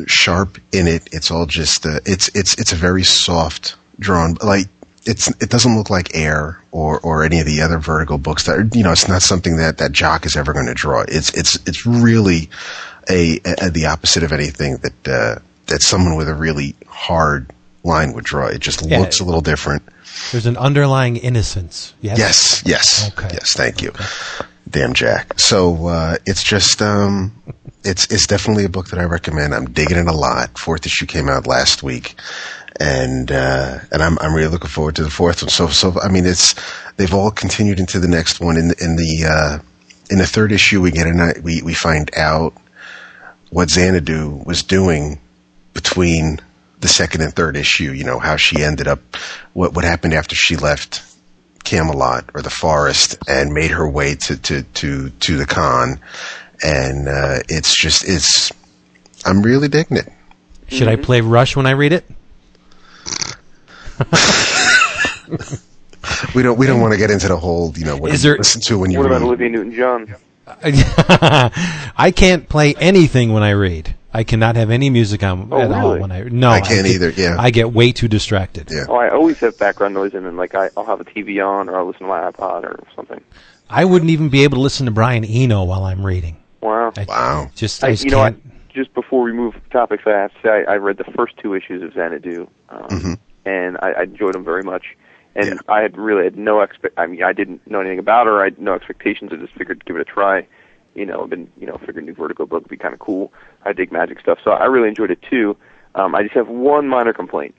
sharp in it. It's all just uh, it's it's it's a very soft drawn like it's it doesn't look like air or or any of the other Vertigo books that are, you know it's not something that that jock is ever going to draw. It's it's it's really a, a the opposite of anything that uh, that someone with a really hard line would draw. It just Yeah. looks a little different. There's an underlying innocence. Yes. Yes, yes, Okay. yes. Thank you, damn Jack. So uh, it's just um, it's it's definitely a book that I recommend. I'm digging it a lot. Fourth issue came out last week, and uh, and I'm I'm really looking forward to the fourth one. So so I mean it's they've all continued into the next one. In in the uh, in the third issue, we get a we we find out what Xanadu was doing between the second and third issue. You know how she ended up, what what happened after she left Camelot or the forest and made her way to to to to the Khan, and uh, it's just it's. I'm really digging it. Should I play Rush when I read it? [LAUGHS] We don't we don't want to get into the whole you know what Is you there- listen to when you What about read. Olivia Newton-John? [LAUGHS] I can't play anything when I read. I cannot have any music on Oh, at all when I no. I can't get- either, yeah. I get way too distracted. Yeah. Oh, I always have background noise in, and like I, I'll have a TV on, or I'll listen to my iPod or something. I wouldn't even be able to listen to Brian Eno while I'm reading. Wow. I Wow. Just I, I, just you know, I, just before we move topics, I have to say I, I read the first two issues of Xanadu, um, Mhm. and I, I enjoyed them very much. And Yeah. I had really had no expect. I mean, I didn't know anything about her. I had no expectations. I just figured give it a try. You know, I've been you know figured new Vertigo book would be kind of cool. I dig magic stuff, so I really enjoyed it too. Um, I just have one minor complaint,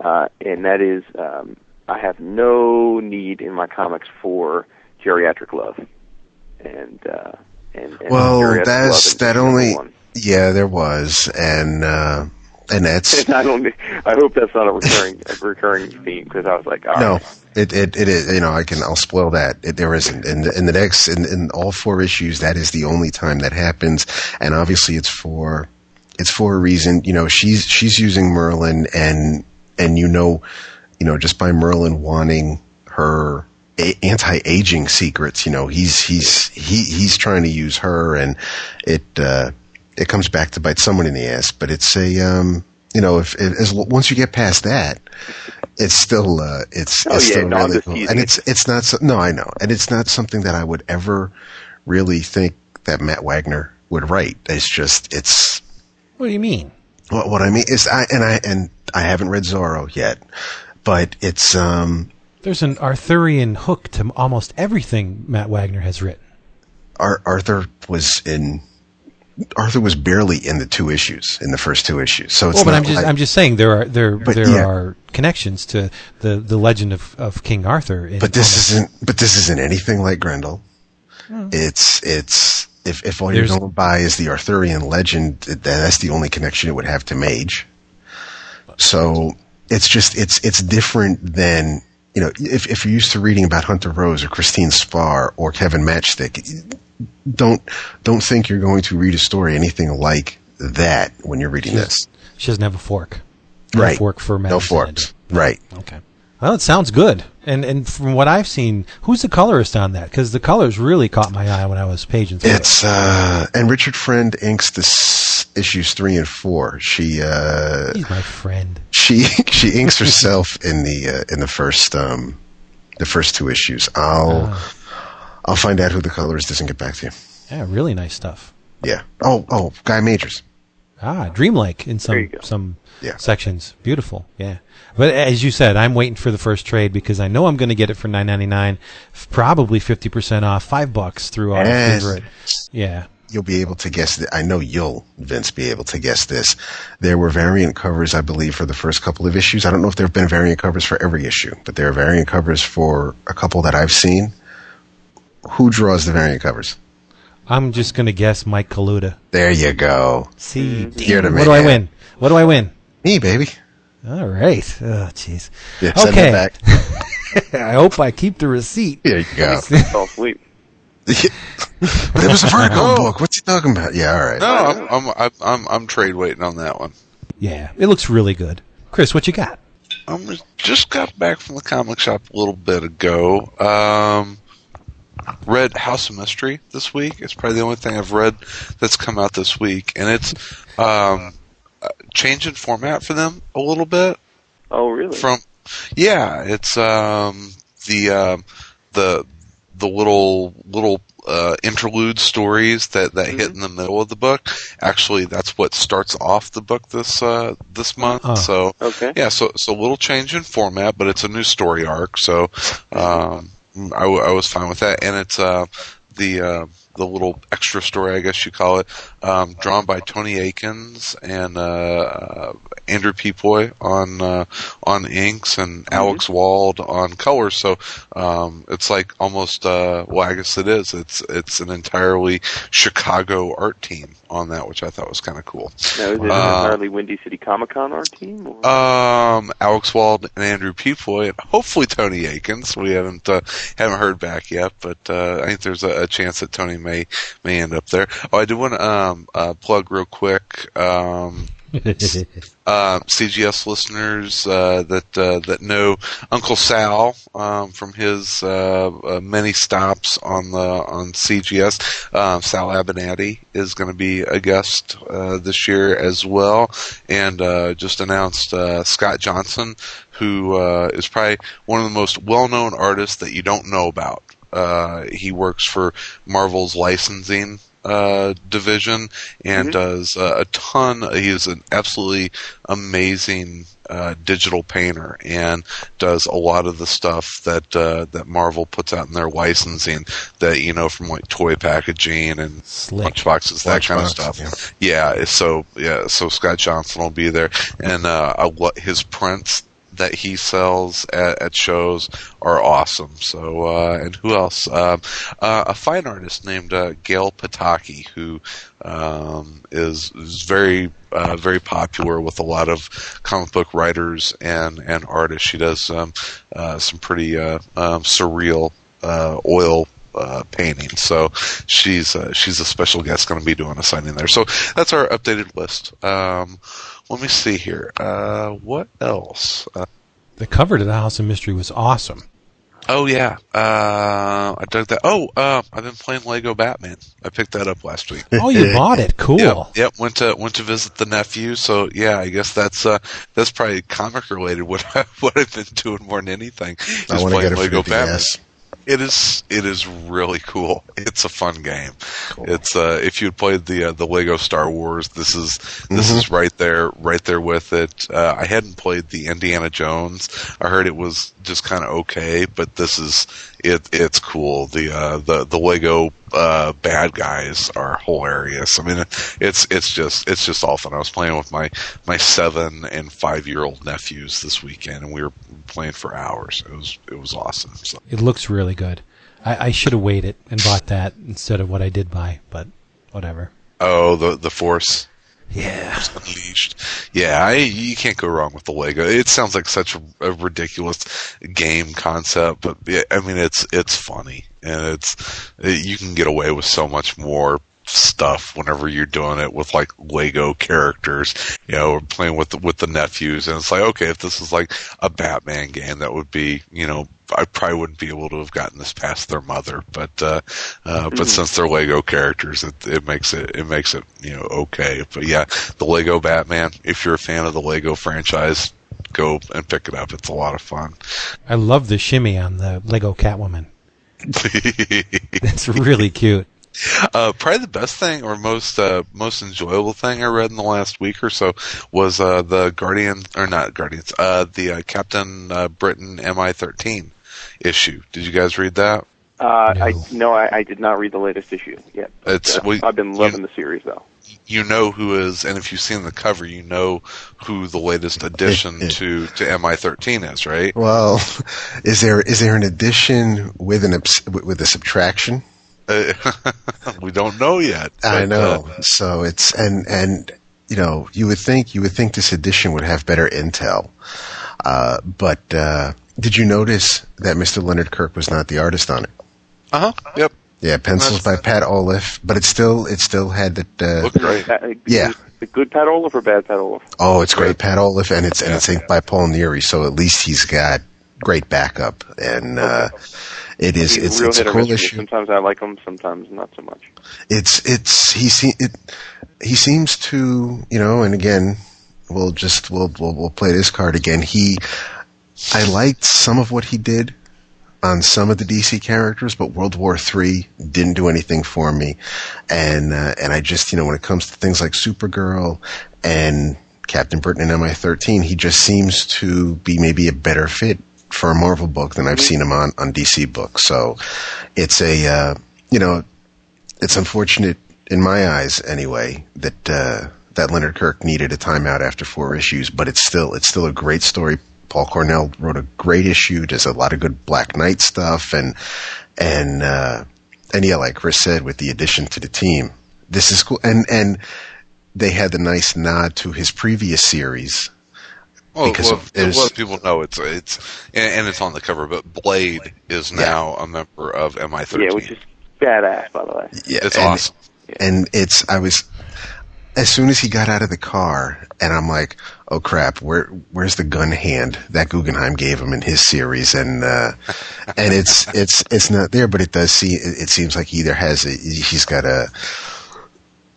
uh, and that is um, I have no need in my comics for geriatric love, and uh, and, and Well, that's- that only- one. Yeah, there was, and uh, and that's And I don't. I hope that's not a recurring a recurring theme because I was like, all No, right. it, it it is. You know, I can. I'll spoil that. It, there isn't. In, the- in the next, in, in all four issues, that is the only time that happens. And obviously, it's for it's for a reason. You know, she's she's using Merlin, and and you know, you know, just by Merlin wanting her anti-aging secrets, you know, he's he's he he's trying to use her, and it uh, it comes back to bite someone in the ass. But it's a um, you know, if, if as once you get past that, it's still uh, it's Oh, it's yeah, still no, I'm really cool, and it's it's not so, no, I know, and it's not something that I would ever really think that Matt Wagner would write. It's just it's What do you mean? what, what I mean is I and I and I haven't read Zorro yet, but it's um There's an Arthurian hook to almost everything Matt Wagner has written. Ar- Arthur was in. Arthur was barely in the two issues in the first two issues, so it's Well, but I'm just like- I'm just saying there are there But, there yeah. are connections to the the legend of, of King Arthur. In But this almost- isn't. But this isn't anything like Grendel. Hmm. It's it's if if all you're There's- going by is the Arthurian legend, th- that's the only connection it would have to Mage. So it's just it's it's different than you know if if you're used to reading about Hunter Rose or Christine Spar or Kevin Matchstick, don't don't think you're going to read a story anything like that when you're reading this. she doesn't have a fork. No Right. fork for No forks. Right. Okay. Well, it sounds good. And and from what I've seen, who's the colorist on that? Because the colors really caught my eye when I was paging through It's uh, and Richard Friend inks the issues three and four. She uh, it. He's my friend. she [LAUGHS] she inks herself in the uh, in the first um, the first two issues. I'll Ah. I'll find out who the colorist is and get back to you. Yeah, really nice stuff. Yeah. Oh oh, Guy Majors. Ah, dreamlike in some some Yeah. sections. Beautiful. Yeah. But as you said, I'm waiting for the first trade because I know I'm going to get it for 9.99, probably 50% off, 5 bucks through our Yes. favorite. Yeah. You'll be able to guess. Th- I know you'll, Vince, be able to guess this. There were variant covers, I believe, for the first couple of issues. I don't know if there have been variant covers for every issue, but there are variant covers for a couple that I've seen. Who draws the variant covers? I'm just going to guess Mike Kaluta. There you go. See, You're the what do I win? What do I win? Me, baby. All right. Oh, jeez. Yeah, Okay. back. [LAUGHS] I hope I keep the receipt. There you go. Fall asleep. [LAUGHS] it was a Vertigo Oh. [LAUGHS] book. What's he talking about? Yeah, all right. No, I'm I'm I'm I'm, I'm trade waiting on that one. Yeah, it looks really good. Chris, what you got? I'm just got back from the comic shop a little bit ago. Um, read House of Mystery this week. It's probably the only thing I've read that's come out this week, and it's um, uh, changing format for them a little bit Oh, really? from yeah it's um the um the the little little uh interlude stories that that hit in the middle of the book actually that's what starts off the book this uh this month Oh. so Okay. yeah so so a little change in format but it's a new story arc so um I, w- I was fine with that. And it's uh the uh the little extra story, I guess you call it, um, drawn by Tony Akins and uh, uh, Andrew Pepoy on uh, on inks and Alex Wald on colors. So um, it's like almost uh, well, I guess it is. It's it's an entirely Chicago art team on that, which I thought was kind of cool. Now, is it an Uh, entirely Windy City Comic Con art team? Or? Um, Alex Wald and Andrew Pepoy, and hopefully Tony Akins. We haven't uh, haven't heard back yet, but uh, I think there's a, a chance that Tony may may end up there. Oh, I do want to um, uh, plug real quick. Um, [LAUGHS] uh, CGS listeners uh, that uh, that know Uncle Sal um, from his uh, uh, many stops on the on CGS. Um, Sal Abbinanti is going to be a guest uh, this year as well, and uh, just announced uh, Scott Johnson, who uh, is probably one of the most well-known artists that you don't know about. Uh, he works for Marvel's licensing uh, division and does uh, a ton. He is an absolutely amazing uh, digital painter and does a lot of the stuff that uh, that Marvel puts out in their licensing. That you know from like toy packaging and Slick. lunchboxes, that kind of stuff. Yeah. it's so yeah, so Scott Johnson will be there, and uh, I, lo- his prints that he sells at, at shows are awesome. So, uh, and who else? Um, uh, a fine artist named uh, Gail Pataki, who um, is is very uh, very popular with a lot of comic book writers and and artists. She does um, uh, some pretty uh, um, surreal uh, oil uh, painting. So she's uh, she's a special guest going to be doing a signing there. So that's our updated list. Um, let me see here. Uh, what else? Uh, the cover to the House of Mystery was awesome. oh yeah, uh, I dug that. Oh, uh, I've been playing Lego Batman. I picked that up last week. Oh, you [LAUGHS] bought it. Cool. Yep, yep. Went to went to visit the nephew. So yeah, I guess that's uh, that's probably comic related. What I, [LAUGHS] what I've been doing more than anything is I want to playing get Lego Batman. DS. It is it is really cool. It's a fun game. It's uh, if you played the uh, the Lego Star Wars, this is this is right there right there with it. Uh, I hadn't played the Indiana Jones. I heard it was just kind of okay, but this is it. It's cool. The uh, the the Lego uh, bad guys are hilarious. I mean, it's it's just it's just all fun. I was playing with my my seven and five year old nephews this weekend, and we were playing for hours. It was it was awesome. So. It looks really good. I, I should have waited and bought that instead of what I did buy, but whatever. Oh, the the Force Yeah. [LAUGHS] Unleashed. Yeah, I, you can't go wrong with the Lego. It sounds like such a, a ridiculous game concept, but yeah, I mean it's it's funny and it's it, you can get away with so much more stuff whenever you're doing it with like Lego characters, you know, or playing with the, with the nephews. And it's like, okay, if this is like a Batman game, that would be, you know, I probably wouldn't be able to have gotten this past their mother, but uh, uh, but since they're Lego characters, it, it makes it it makes it you know okay. But yeah, the Lego Batman. If you're a fan of the Lego franchise, go and pick it up. It's a lot of fun. I love the shimmy on the Lego Catwoman. [LAUGHS] That's really cute. Uh, probably the best thing or most uh, most enjoyable thing I read in the last week or so was uh, the Guardian or not Guardians, uh, the uh, Captain uh, Britain MI13 issue. Did you guys read that? Uh, No. I no, I, I did not read the latest issue yet. It's- uh, we- I've been you- loving the series though. You know who is, and if you've seen the cover, you know who the latest addition [LAUGHS] to to MI13 is, right? Well, is there is there an addition with an with a subtraction? Uh, [LAUGHS] we don't know yet. I know. uh, so it's and and you know you would think you would think this edition would have better intel, uh, but uh, did you notice that Mr. Leonard Kirk was not the artist on it? uh-huh. Yep. Yeah, pencils by Pat Olliffe, but it still it still had that. Uh, Looked great. Uh, Yeah. The good Pat Olliffe or bad Pat Olliffe? oh, it's great, Pat Olliffe, and it's and it's inked by Paul Neary, so at least he's got great backup, and uh, it is He's it's real it's a cool miss with me. issue. Sometimes I like him, sometimes not so much. it's it's he se- it he seems to you know and again we'll just we'll we'll, we'll play this card again he i liked some of what he did on some of the dc characters but world war three didn't do anything for me. And uh, and i just you know when it comes to things like supergirl and captain britain and mi13 he just seems to be maybe a better fit for a marvel book than i've seen him on on dc books. So it's a uh, you know it's unfortunate in my eyes anyway that uh, that Leonard Kirk needed a timeout after four issues, but it's still it's still a great story. Paul Cornell wrote a great issue. Does a lot of good Black Knight stuff, and and uh, and yeah, like Chris said, with the addition to the team, this is cool. And and they had the nice nod to his previous series. Well, Because well, of- there's- well, people know it's it's and, and it's on the cover, but Blade is now a member of MI13. Yeah, which is badass, by the way. Yeah, it's and- awesome. and it's I was as soon as he got out of the car, and I'm like, oh crap, where where's the gun hand that Guggenheim gave him in his series? And uh, [LAUGHS] and it's it's it's not there, but it does see it, it seems like he either has a, he's got a.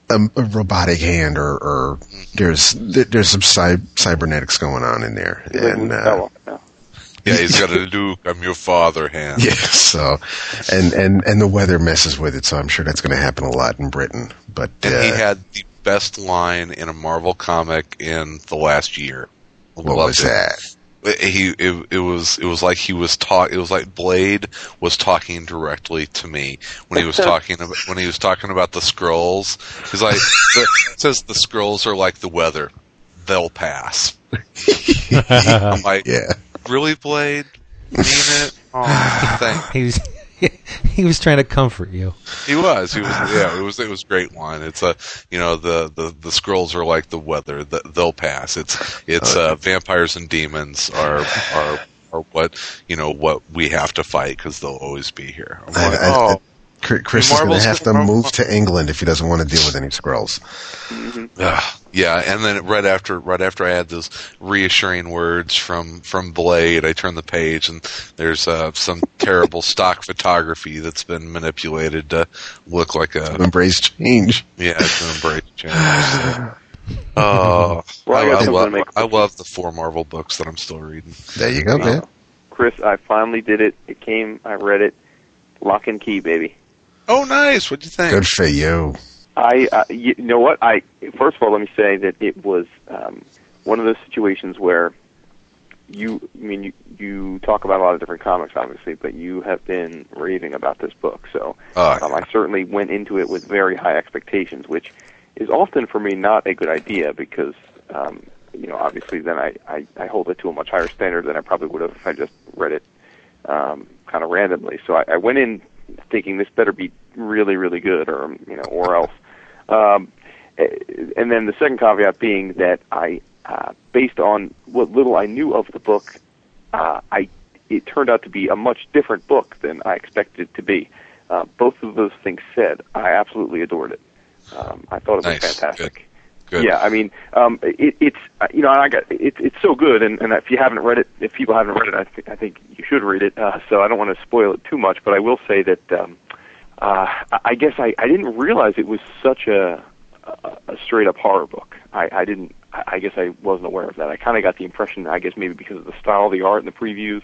A, a robotic hand, or, or there's there's some cy- cybernetics going on in there, and uh, Yeah. Yeah, he's got a Luke, I'm your father hand. [LAUGHS] yeah, so and and and the weather messes with it, so I'm sure that's going to happen a lot in Britain. But And uh, he had the best line in a Marvel comic in the last year. what Loved was it. that? He it, it was it was like he was talk it was like Blade was talking directly to me when he was [LAUGHS] talking about when he was talking about the Skrulls. He's like the, it says the Skrulls are like the weather, they'll pass. [LAUGHS] I'm like, Yeah. really, Blade? Mean it? [SIGHS] Oh, thank [LAUGHS] He was trying to comfort you. He was. He was. Yeah. It was. It was great line. It's a. You know the the the Skrulls are like the weather. The, they'll pass. It's it's uh, vampires and demons are are are what you know what we have to fight because they'll always be here. I'm I- like, I- oh, Chr- Chris is going to have to move to England if he doesn't want to deal with any Skrulls. Ugh. yeah. And then right after right after I had those reassuring words from from Blade, I turned the page and there's uh, some terrible [LAUGHS] stock photography that's been manipulated to look like a Embrace change. Yeah, it's an embrace [SIGHS] change. Oh, Well, I I, I love, make- I love the four Marvel books that I'm still reading. There you go, man. Chris, I finally did it. It came. I read it. Lock and key, baby. Oh, nice. What'd you think? Good for you. I, uh, you know what? I first of all, let me say that it was um, one of those situations where you, I mean, you, you talk about a lot of different comics, obviously, but you have been raving about this book. So Uh, um, I certainly went into it with very high expectations, which is often for me not a good idea because, um, you know, obviously then I, I, I hold it to a much higher standard than I probably would have if I just read it um, kind of randomly. So I, I went in thinking this better be really, really good, or you know, or else. Um, and then the second caveat being that I, uh, based on what little I knew of the book, uh, I it turned out to be a much different book than I expected it to be. Uh, both of those things said, I absolutely adored it. Um, I thought it was Nice. fantastic. Good. Yeah, I mean, um, it, it's uh, you know, I got it, it's so good, and, and if you haven't read it, if people haven't read it, I, th- I think you should read it. Uh, so I don't want to spoil it too much, but I will say that um, uh, I- guess I, I didn't realize it was such a a, a straight up horror book. I, I didn't. I I guess I wasn't aware of that. I kind of got the impression, I guess maybe because of the style the art and the previews,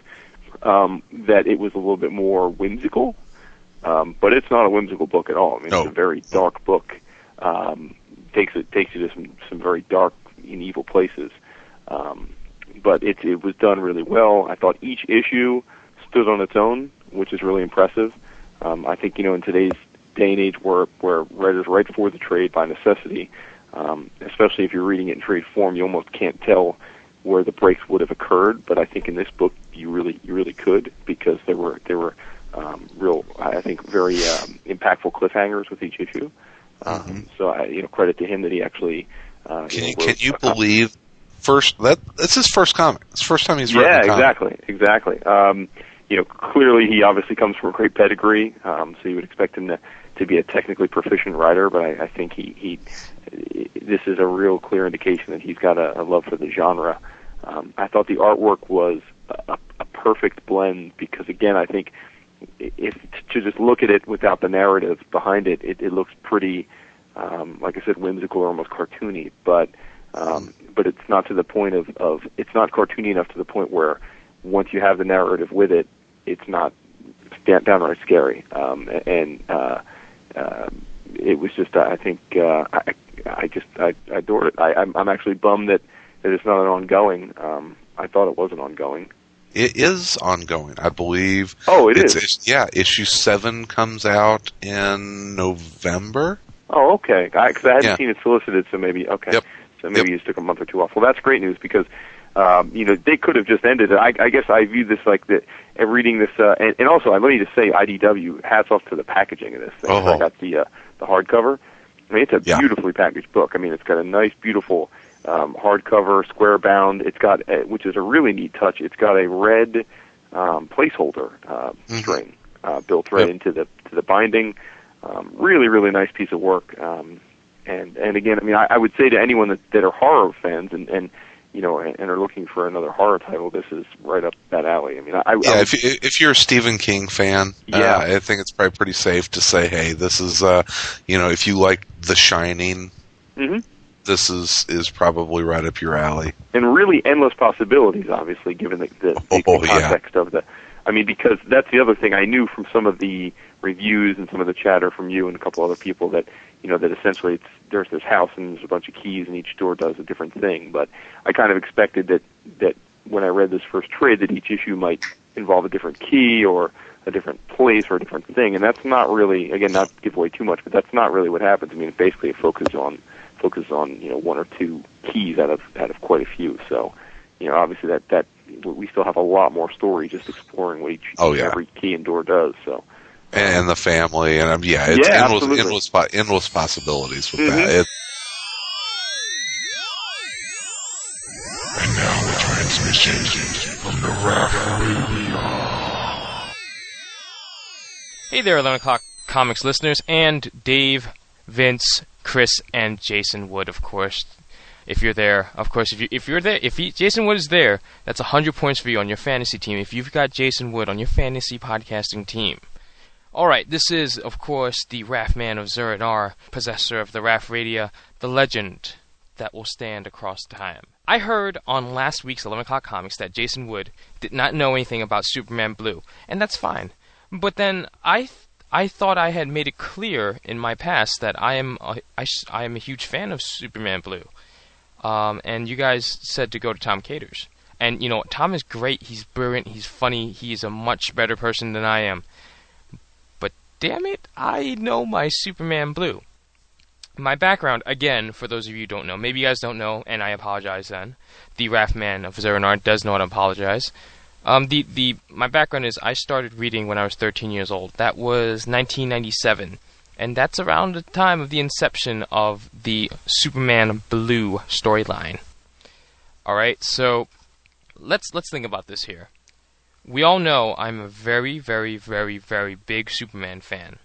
um, that it was a little bit more whimsical. Um, but it's not a whimsical book at all. I mean, No. it's a very dark book. Um, takes it takes you to some some very dark and evil places. Um, but it it was done really well. I thought each issue stood on its own, which is really impressive. Um, I think you know in today's day and age where where writers write for the trade by necessity, um, especially if you're reading it in trade form, you almost can't tell where the breaks would have occurred. But I think in this book you really you really could because there were there were um, real I think very um, impactful cliffhangers with each issue. Um, So I you know credit to him that he actually. Uh, Can know, you, can you believe first that that's his first comic? It's the first time he's written Yeah, a comic. exactly, exactly. Um, you know, clearly he obviously comes from a great pedigree, um, so you would expect him to, to be a technically proficient writer. But I, I think he, he this is a real clear indication that he's got a, a love for the genre. Um, I thought the artwork was a, a perfect blend because again, I think if to just look at it without the narrative behind it, it, it looks pretty, um, like I said, whimsical or almost cartoony. But um, but it's not to the point of, of it's not cartoony enough to the point where once you have the narrative with it, it's not down- downright scary. Um, and uh, uh, it was just I think uh, I I just I, I adored it. I, I'm I'm actually bummed that that it's not an ongoing. Um, I thought it was an ongoing. It is ongoing, I believe. Oh, it it's, is. it's- yeah, issue seven comes out in November. Oh, okay. Because I, hadn't Yeah. seen it solicited, so maybe okay. Yep. So maybe you just took a month or two off. Well, that's great news because um, you know they could have just ended it. I, I guess I view this like the uh, reading this, uh, and, and also let me just say, IDW hats off to the packaging of this thing. Oh. I got the uh, the hardcover. I mean, it's a Yeah. beautifully packaged book. I mean, it's got a nice, beautiful um, hardcover, square bound. It's got, uh which is a really neat touch. It's got a red um, placeholder uh, Mhm. string uh, built right Yep. into the to the binding. Um, really, really nice piece of work. Um, and and again, I mean, I, I would say to anyone that, that are horror fans and and you know and, and are looking for another horror title, this is right up that alley. I mean, I, I Yeah, I if you, if you're a Stephen King fan, Yeah. uh, I think it's probably pretty safe to say, hey, this is, uh, you know, if you like The Shining, Mhm. This is is probably right up your alley. and really endless possibilities, obviously, given the, the, the oh, oh, yeah. context of the. I mean, because that's the other thing I knew from some of the reviews and some of the chatter from you and a couple other people that you know that essentially it's there's this house and there's a bunch of keys and each door does a different thing. But I kind of expected that that when I read this first trade that each issue might involve a different key or a different place or a different thing, and that's not really again not to give away too much, but that's not really what happens. I mean, basically it focuses on focuses on you know one or two keys out of out of quite a few. So you know obviously that that we still have a lot more story just exploring what each, Oh, yeah. every key and door does. So And the family, and um, yeah, it's Yeah, endless, absolutely. endless, po- endless possibilities with Mhm. that. It, And now a transmission from the RAF Hey there, 11 o'clock comics listeners, and Dave, Vince, Chris, and Jason Wood, of course. If you're there, of course, if you if you're there, if he, Jason Wood is there, that's hundred points for you on your fantasy team. If you've got Jason Wood on your fantasy podcasting team. All right, this is, of course, the Raff Man of Zuranar, possessor of the Raff Radio, the legend that will stand across time. I heard on last week's 11 o'clock comics that Jason Wood did not know anything about Superman Blue, and that's fine. But then I I thought I had made it clear in my past that I am a, I, I am a huge fan of Superman Blue. Um, and you guys said to go to Tom Caters. And you know, Tom is great. He's brilliant. He's funny. He's a much better person than I am. But damn it, I know my Superman Blue. My background, again, for those of you who don't know, maybe you guys don't know, and I apologize then. The Raff Man of Zeranar does not apologize. Um, the, the my background is I started reading when I was 13 years old. That was 1997, and that's around the time of the inception of the Superman Blue storyline. All right, so let's let's think about this here. We all know I'm a very, very, very, very big Superman fan,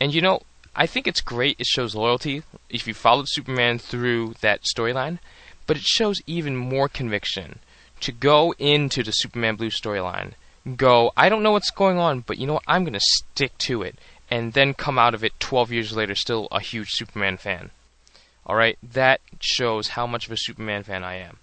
and you know I think it's great. It shows loyalty if you followed Superman through that storyline, but it shows even more conviction to go into the Superman Blue storyline. Go, I don't know what's going on, but you know what? I'm going to stick to it, and then come out of it 12 years later still a huge Superman fan. All right, that shows how much of a Superman fan I am.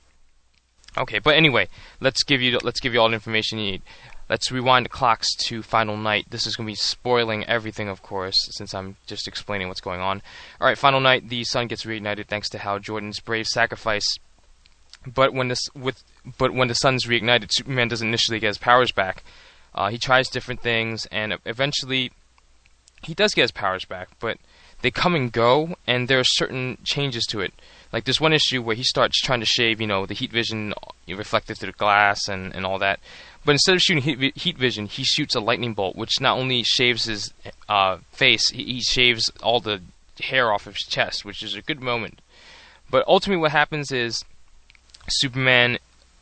Okay, but anyway, let's give you let's give you all the information you need. Let's rewind the clocks to Final Night. This is going to be spoiling everything, of course, since I'm just explaining what's going on. All right, Final Night. The sun gets reignited thanks to Hal Jordan's brave sacrifice. But when this with but when the sun's reignited, Superman doesn't initially get his powers back. Uh, he tries different things, and eventually, he does get his powers back. But they come and go, and there are certain changes to it. Like there's one issue where he starts trying to shave, you know, the heat vision reflected through the glass and, and all that. But instead of shooting heat, heat vision, he shoots a lightning bolt, which not only shaves his uh, face, he, he shaves all the hair off of his chest, which is a good moment. But ultimately, what happens is Superman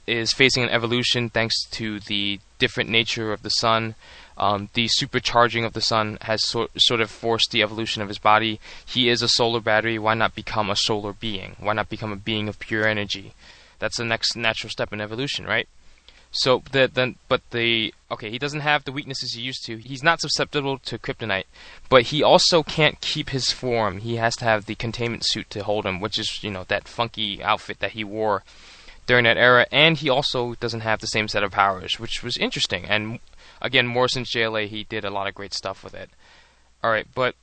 is facing an evolution thanks to the different nature of the sun. Um, the supercharging of the sun has so, sort of forced the evolution of his body. He is a solar battery. Why not become a solar being? Why not become a being of pure energy? That's the next natural step in evolution, right? So the then but the okay, he doesn't have the weaknesses he used to. He's not susceptible to kryptonite, but he also can't keep his form. He has to have the containment suit to hold him, which is, you know, that funky outfit that he wore during that era, and he also doesn't have the same set of powers, which was interesting. And again, Morrison's JLA, he did a lot of great stuff with it. All right, but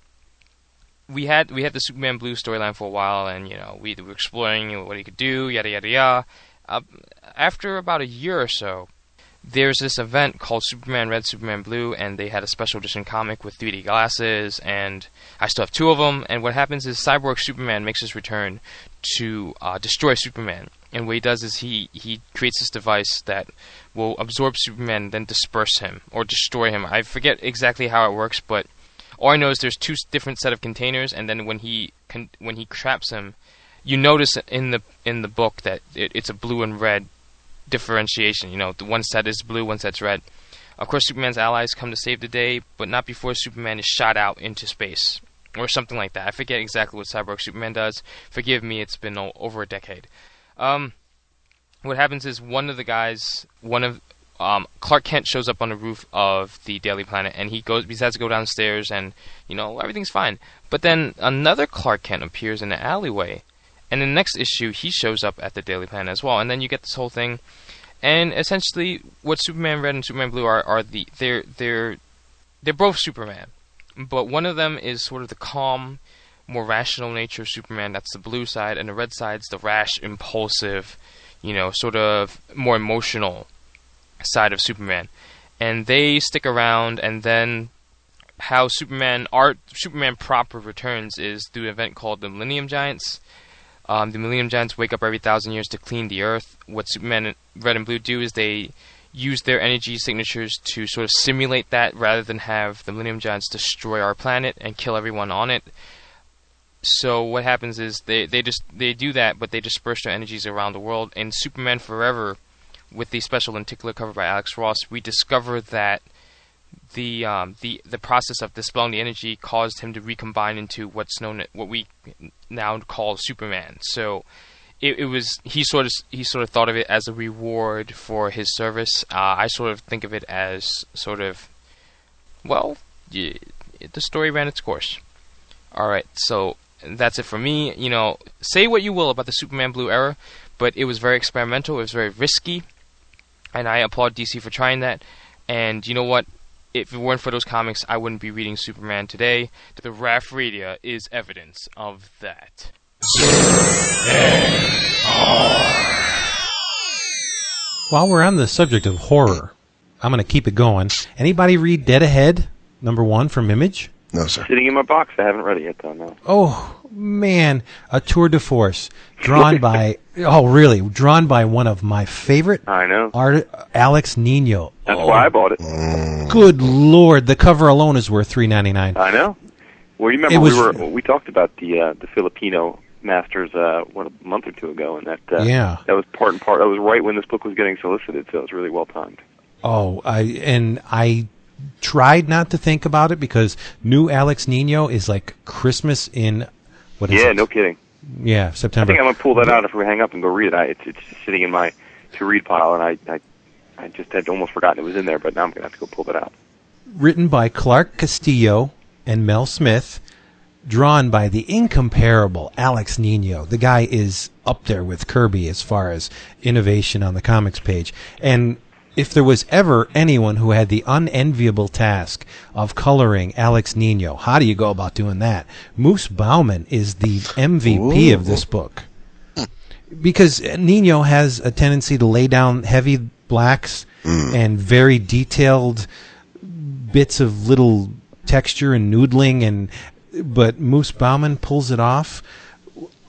we had we had the Superman Blue storyline for a while, and you know we were exploring what he could do, yada yada yada. Uh, after about a year or so, there's this event called Superman Red, Superman Blue, and they had a special edition comic with 3D glasses, and I still have two of them. And what happens is Cyborg Superman makes his return to uh, destroy Superman, and what he does is he he creates this device that will absorb Superman then disperse him or destroy him. I forget exactly how it works, but all I know is there's two different set of containers, and then when he con- when he traps him, you notice in the in the book that it, it's a blue and red differentiation. You know, the one set is blue, one set's red. Of course, Superman's allies come to save the day, but not before Superman is shot out into space or something like that. I forget exactly what Cyborg Superman does. Forgive me, it's been over a decade. Um, what happens is one of the guys, one of um, Clark Kent shows up on the roof of the Daily Planet, and he goes. He has to go downstairs, and you know everything's fine. But then another Clark Kent appears in the alleyway, and in the next issue, he shows up at the Daily Planet as well. And then you get this whole thing. And essentially, what Superman Red and Superman Blue are are the they're they're they're both Superman, but one of them is sort of the calm, more rational nature of Superman. That's the blue side, and the red side's the rash, impulsive, you know, sort of more emotional side of Superman. And they stick around, and then how Superman art Superman proper returns is through an event called the Millennium Giants um, the Millennium Giants wake up every thousand years to clean the Earth. What Superman Red and Blue do is they use their energy signatures to sort of simulate that rather than have the Millennium Giants destroy our planet and kill everyone on it. So what happens is they, they just they do that, but they disperse their energies around the world. In Superman Forever, with the special lenticular cover by Alex Ross, we discover that the um, the the process of dispelling the energy caused him to recombine into what's known what we now call Superman. So it, it, was he sort of he sort of thought of it as a reward for his service. Uh, I sort of think of it as sort of well, yeah, the story ran its course. All right, so that's it for me. You know, say what you will about the Superman Blue era, but it was very experimental. It was very risky, and I applaud DC for trying that. And you know what? if it weren't for those comics, I wouldn't be reading Superman today. The Raph Radio is evidence of that. While we're on the subject of horror, I'm going to keep it going. Anybody read Dead Ahead, number one from Image? No, sir. Sitting in my box. I haven't read it yet, though. No. Oh man, a tour de force drawn [LAUGHS] by oh really drawn by one of my favorite I know. art Alex Nino. That's oh, why I bought it. Good lord, the cover alone is worth three ninety nine. I know. Well, you remember was- we were we talked about the uh, the Filipino masters uh, what a month or two ago, and that uh, Yeah. that was part and part. That was right when this book was getting solicited, so it was really well timed. Oh, I and I tried not to think about it because new Alex Nino is like Christmas in what is Yeah, it? no kidding. Yeah, September. I think I'm gonna pull that out if we hang up and go read it. I, it's it's sitting in my to read pile, and I I I just had almost forgotten it was in there, but now I'm gonna have to go pull that out. written by Clark Castillo and Mel Smith, drawn by the incomparable Alex Nino. The guy is up there with Kirby as far as innovation on the comics page. And if there was ever anyone who had the unenviable task of coloring Alex Nino, how do you go about doing that? Moose Baumann is the MVP of this book. Because Nino has a tendency to lay down heavy blacks mm. and very detailed bits of little texture and noodling and but Moose Baumann pulls it off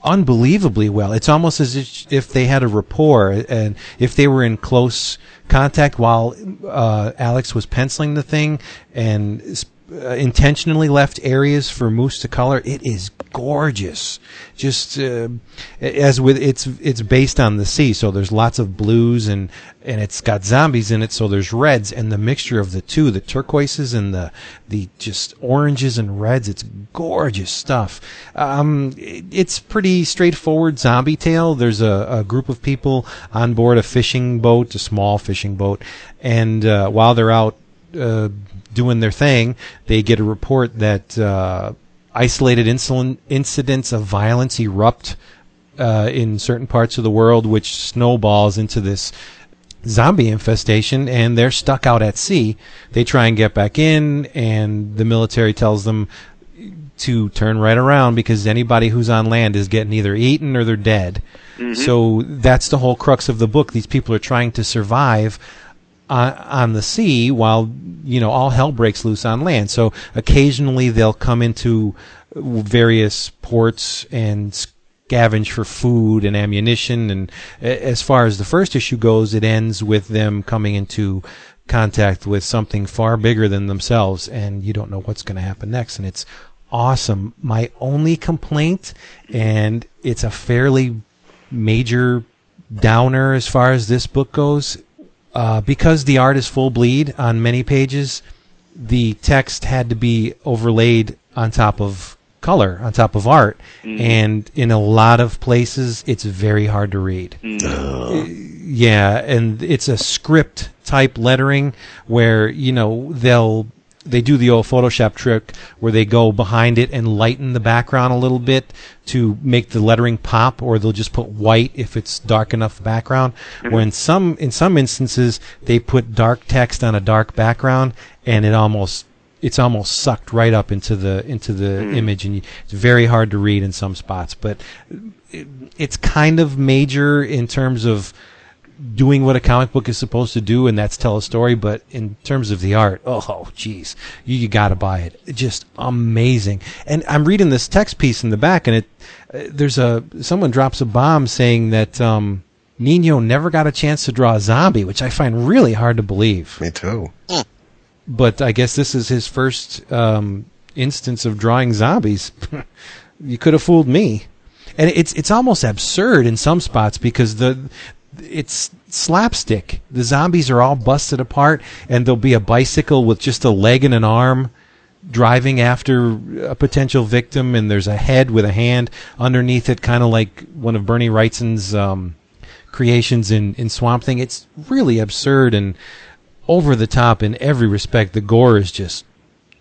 unbelievably well. It's almost as if, they had a rapport and if they were in close contact while uh, Alex was penciling the thing and uh, intentionally left areas for Moose to color. It is gorgeous. Just uh, as with it's it's based on the sea, so there's lots of blues and and it's got zombies in it, so there's reds and the mixture of the two, the turquoises and the the just oranges and reds. It's gorgeous stuff. Um, it- it's pretty straightforward zombie tale. There's a, a group of people on board a fishing boat, a small fishing boat, and uh, while they're out uh, doing their thing, they get a report that uh, isolated incident, incidents of violence erupt uh, in certain parts of the world, which snowballs into this zombie infestation, and they're stuck out at sea. They try and get back in, and the military tells them to turn right around because anybody who's on land is getting either eaten or they're dead. So that's the whole crux of the book. These people are trying to survive on, on the sea while you know all hell breaks loose on land. So occasionally they'll come into various ports and scavenge for food and ammunition. And as far as the first issue goes, it ends with them coming into contact with something far bigger than themselves, and you don't know what's going to happen next. And it's awesome. My only complaint, and it's a fairly major downer as far as this book goes, uh, because the art is full bleed on many pages, the text had to be overlaid on top of color, on top of art, and in a lot of places, it's very hard to read. Yeah, and it's a script type lettering where you know they'll they do the old Photoshop trick where they go behind it and lighten the background a little bit to make the lettering pop, or they'll just put white if it's dark enough background. Mm-hmm. When some in some instances they put dark text on a dark background, and it almost it's almost sucked right up into the into the mm-hmm. image, and you, it's very hard to read in some spots. But it, it's kind of major in terms of doing what a comic book is supposed to do, and that's tell a story. But in terms of the art, oh, geez, you, you got to buy it. It's just amazing. And I'm reading this text piece in the back, and it uh, there's a someone drops a bomb saying that um, Nino never got a chance to draw a zombie, which I find really hard to believe. Me too. But I guess this is his first um, instance of drawing zombies. [LAUGHS] you could have fooled me. And it's it's almost absurd in some spots because the it's slapstick. The zombies are all busted apart, and there'll be a bicycle with just a leg and an arm driving after a potential victim, and there's a head with a hand underneath it, kind of like one of Bernie Wrightson's um, creations in, in Swamp Thing. It's really absurd and over the top in every respect. The gore is just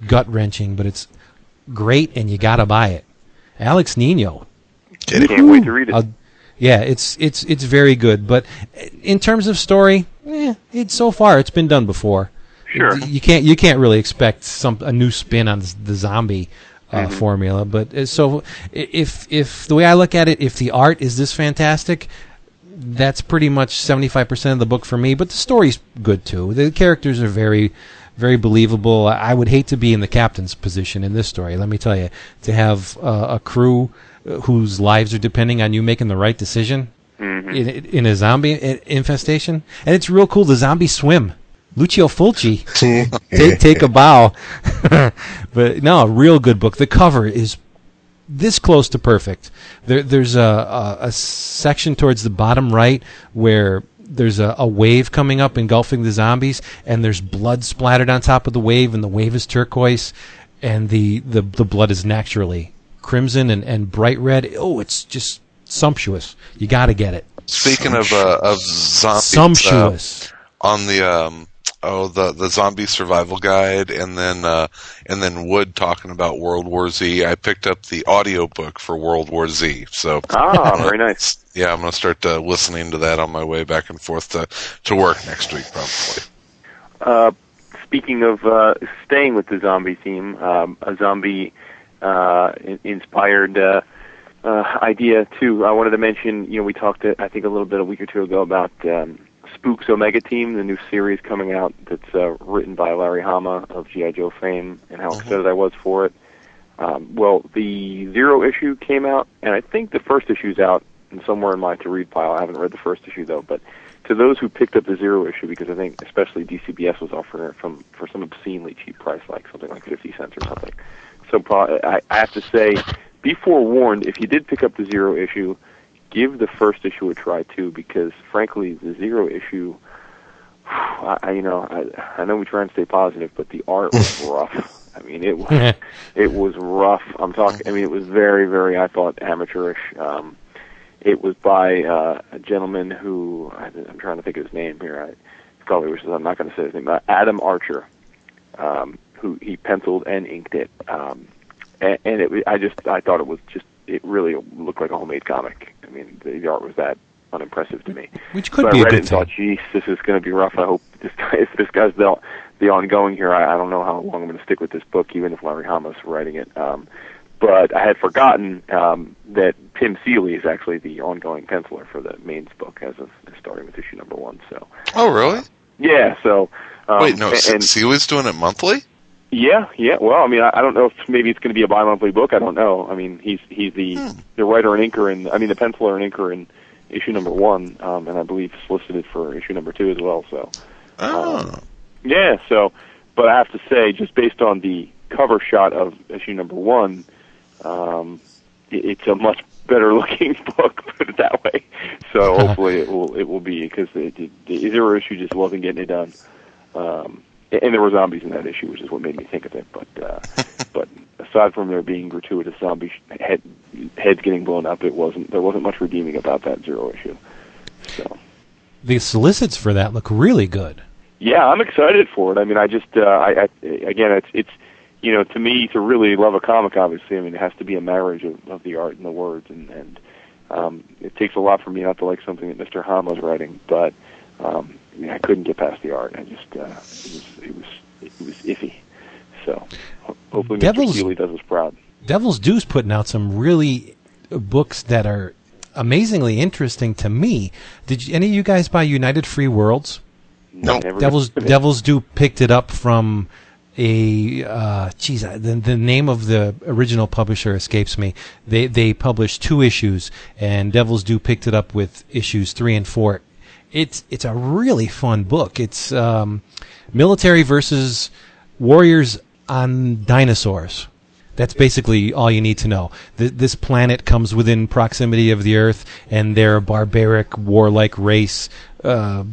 gut wrenching, but it's great, and you gotta buy it. Alex Nino? Can't wait to read it. Yeah, it's it's it's very good. But in terms of story, eh, it's so far it's been done before. Sure. You can't you can't really expect some a new spin on the zombie uh, formula. But uh, so if if the way I look at it, if the art is this fantastic, that's pretty much seventy five percent of the book for me. But the story's good too. The characters are very very believable. I would hate to be in the captain's position in this story. Let me tell you, to have uh, a crew whose lives are depending on you making the right decision mm-hmm. in, in a zombie infestation, and it's real cool. The zombies swim. Lucio Fulci, [LAUGHS] take take a bow. [LAUGHS] but no, a real good book. The cover is this close to perfect. There, there's a, a, a section towards the bottom right where there's a, a wave coming up engulfing the zombies, and there's blood splattered on top of the wave, and the wave is turquoise, and the the, the blood is naturally crimson and, and bright red. Oh, it's just sumptuous. You got to get it. Speaking of uh, of zombies, uh, Sumptuous. on the um oh the the zombie survival guide and then uh and then Wood talking about World War Z. I picked up the audiobook for World War Z. So Ah, [LAUGHS] very nice. yeah, I'm gonna start uh, listening to that on my way back and forth to to work next week probably. Uh, speaking of uh, staying with the zombie theme, um, a zombie uh, in- inspired uh, uh, idea too. I wanted to mention, you know, we talked, uh, I think, a little bit a week or two ago about um, Spooks Omega Team, the new series coming out that's uh, written by Larry Hama of GI Joe fame, and how excited I was for it. Um, well, the zero issue came out, and I think the first issue's out and somewhere in my to read pile. I haven't read the first issue though, but to those who picked up the zero issue, because I think especially DCBS was offering it from for some obscenely cheap price, like something like fifty cents or something. So pro- I, I have to say, be forewarned if you did pick up the zero issue, give the first issue a try too, because frankly, the zero issue. [SIGHS] I, I you know I I know we try and stay positive, but the art was [LAUGHS] rough. I mean, it was it was rough. I'm talking. I mean, it was very, very. I thought amateurish. Um, it was by uh, a gentleman who I, I'm trying to think of his name here. I probably wishes I'm not going to say his name. Uh, Adam Archer, um, who he penciled and inked it. Um, and, and it, was- I just I thought it was just it really looked like a homemade comic. I mean, the, the art was that unimpressive to me. Which could so be I a read it good and thought, geez, this is going to be rough. I hope this guy, [LAUGHS] if this guy's the the ongoing here, I, I don't know how long I'm going to stick with this book, even if Larry Hama's writing it. Um, but I had forgotten um, that Tim Seeley is actually the ongoing penciler for the mains book, as of starting with issue number one. So Oh really? yeah, so um, Wait, no, and, and Seeley's doing it monthly? Yeah, yeah. Well, I mean, I, I don't know if maybe it's going to be a bi-monthly book. I don't know. I mean, he's he's the the writer and inker, and I mean the penciler and inker in issue number one, um, and I believe solicited for issue number two as well. So Oh. yeah, so but I have to say, just based on the cover shot of issue number one, um, it, it's a much better [LAUGHS] looking book. [LAUGHS] Put it that way. So [LAUGHS] hopefully it will it will be because the, the, the zero issue just wasn't getting it done. Um, and there were zombies in that issue, which is what made me think of it. But uh, [LAUGHS] but aside from there being gratuitous zombie head heads getting blown up, it wasn't there wasn't much redeeming about that zero issue. So. The solicits for that look really good. Yeah, I'm excited for it. I mean, I just, uh, I, I, again, it's, it's, you know, to me, to really love a comic, obviously, I mean, it has to be a marriage of, of the art and the words, and, and um, it takes a lot for me not to like something that Mr. Hama's writing, but um, I, mean, I couldn't get past the art. I just, uh, it was, it was, it was iffy. So, ho- hopefully, Mr. Devil's- Keeley does us proud. Devil's Due's putting out some really uh, books that are amazingly interesting to me. Did you, any of you guys buy United Free Worlds? No. Never Devil's heard. Devil's Due picked it up from a uh geez the the name of the original publisher escapes me. They they published two issues and Devil's Due picked it up with issues 3 and 4. It's it's a really fun book. It's um military versus warriors on dinosaurs. That's basically all you need to know. Th- this planet comes within proximity of the Earth, and they're a barbaric, warlike race uh,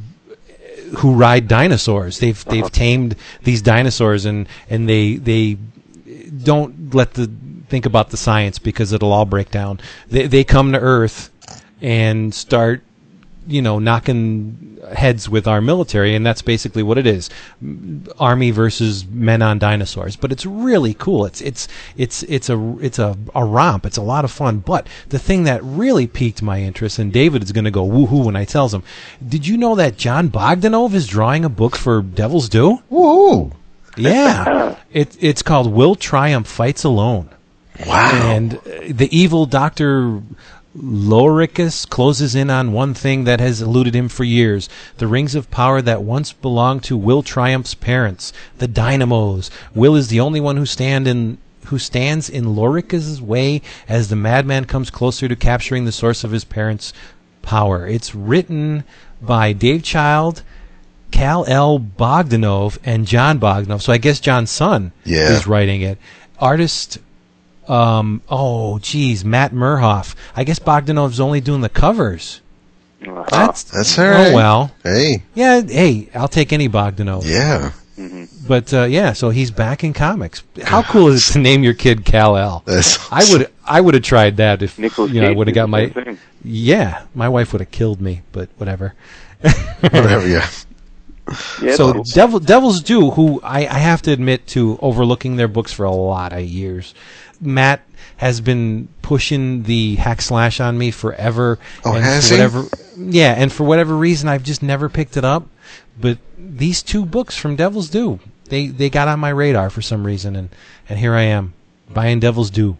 who ride dinosaurs. They've they've tamed these dinosaurs, and and they they don't let the think about the science because it'll all break down. They they come to Earth and start you know knocking heads with our military and that's basically what it is. Army versus men on dinosaurs. But it's really cool. It's it's it's it's a it's a, a romp. It's a lot of fun. But the thing that really piqued my interest and David is going to go woohoo when I tells him did you know that John Bogdanove is drawing a book for Devil's Due? Woo! yeah. It it's called Will Triumph Fights Alone. Wow. and uh, the evil Doctor Loricus closes in on one thing that has eluded him for years: the rings of power that once belonged to Will Triumph's parents, the Dynamos. Will is the only one who stand in who stands in Loricus's way as the madman comes closer to capturing the source of his parents' power. It's written by Dave Child. Cal L. Bogdanove and John Bogdanove. So I guess John's son Yeah. is writing it. Artist um, oh, geez, Matt Merhoff. I guess Bogdanove's only doing the covers. Uh-huh. That's That's all right. Oh well. Hey, Yeah. Hey, I'll take any Bogdanove. yeah. But uh, yeah, so he's back in comics. How cool is it to name your kid Kal-El? That's I would I would have tried that if Nicholas you know I would have got my thing. yeah my wife would have killed me, but whatever. whatever. Yeah. Yeah, so it's- Devil Devils Due, who I, I have to admit to overlooking their books for a lot of years. Matt has been pushing the hack slash on me forever. Oh, and has for he? Yeah, and for whatever reason, I've just never picked it up. But these two books from Devils Due, they they got on my radar for some reason, and and here I am buying Devils Due.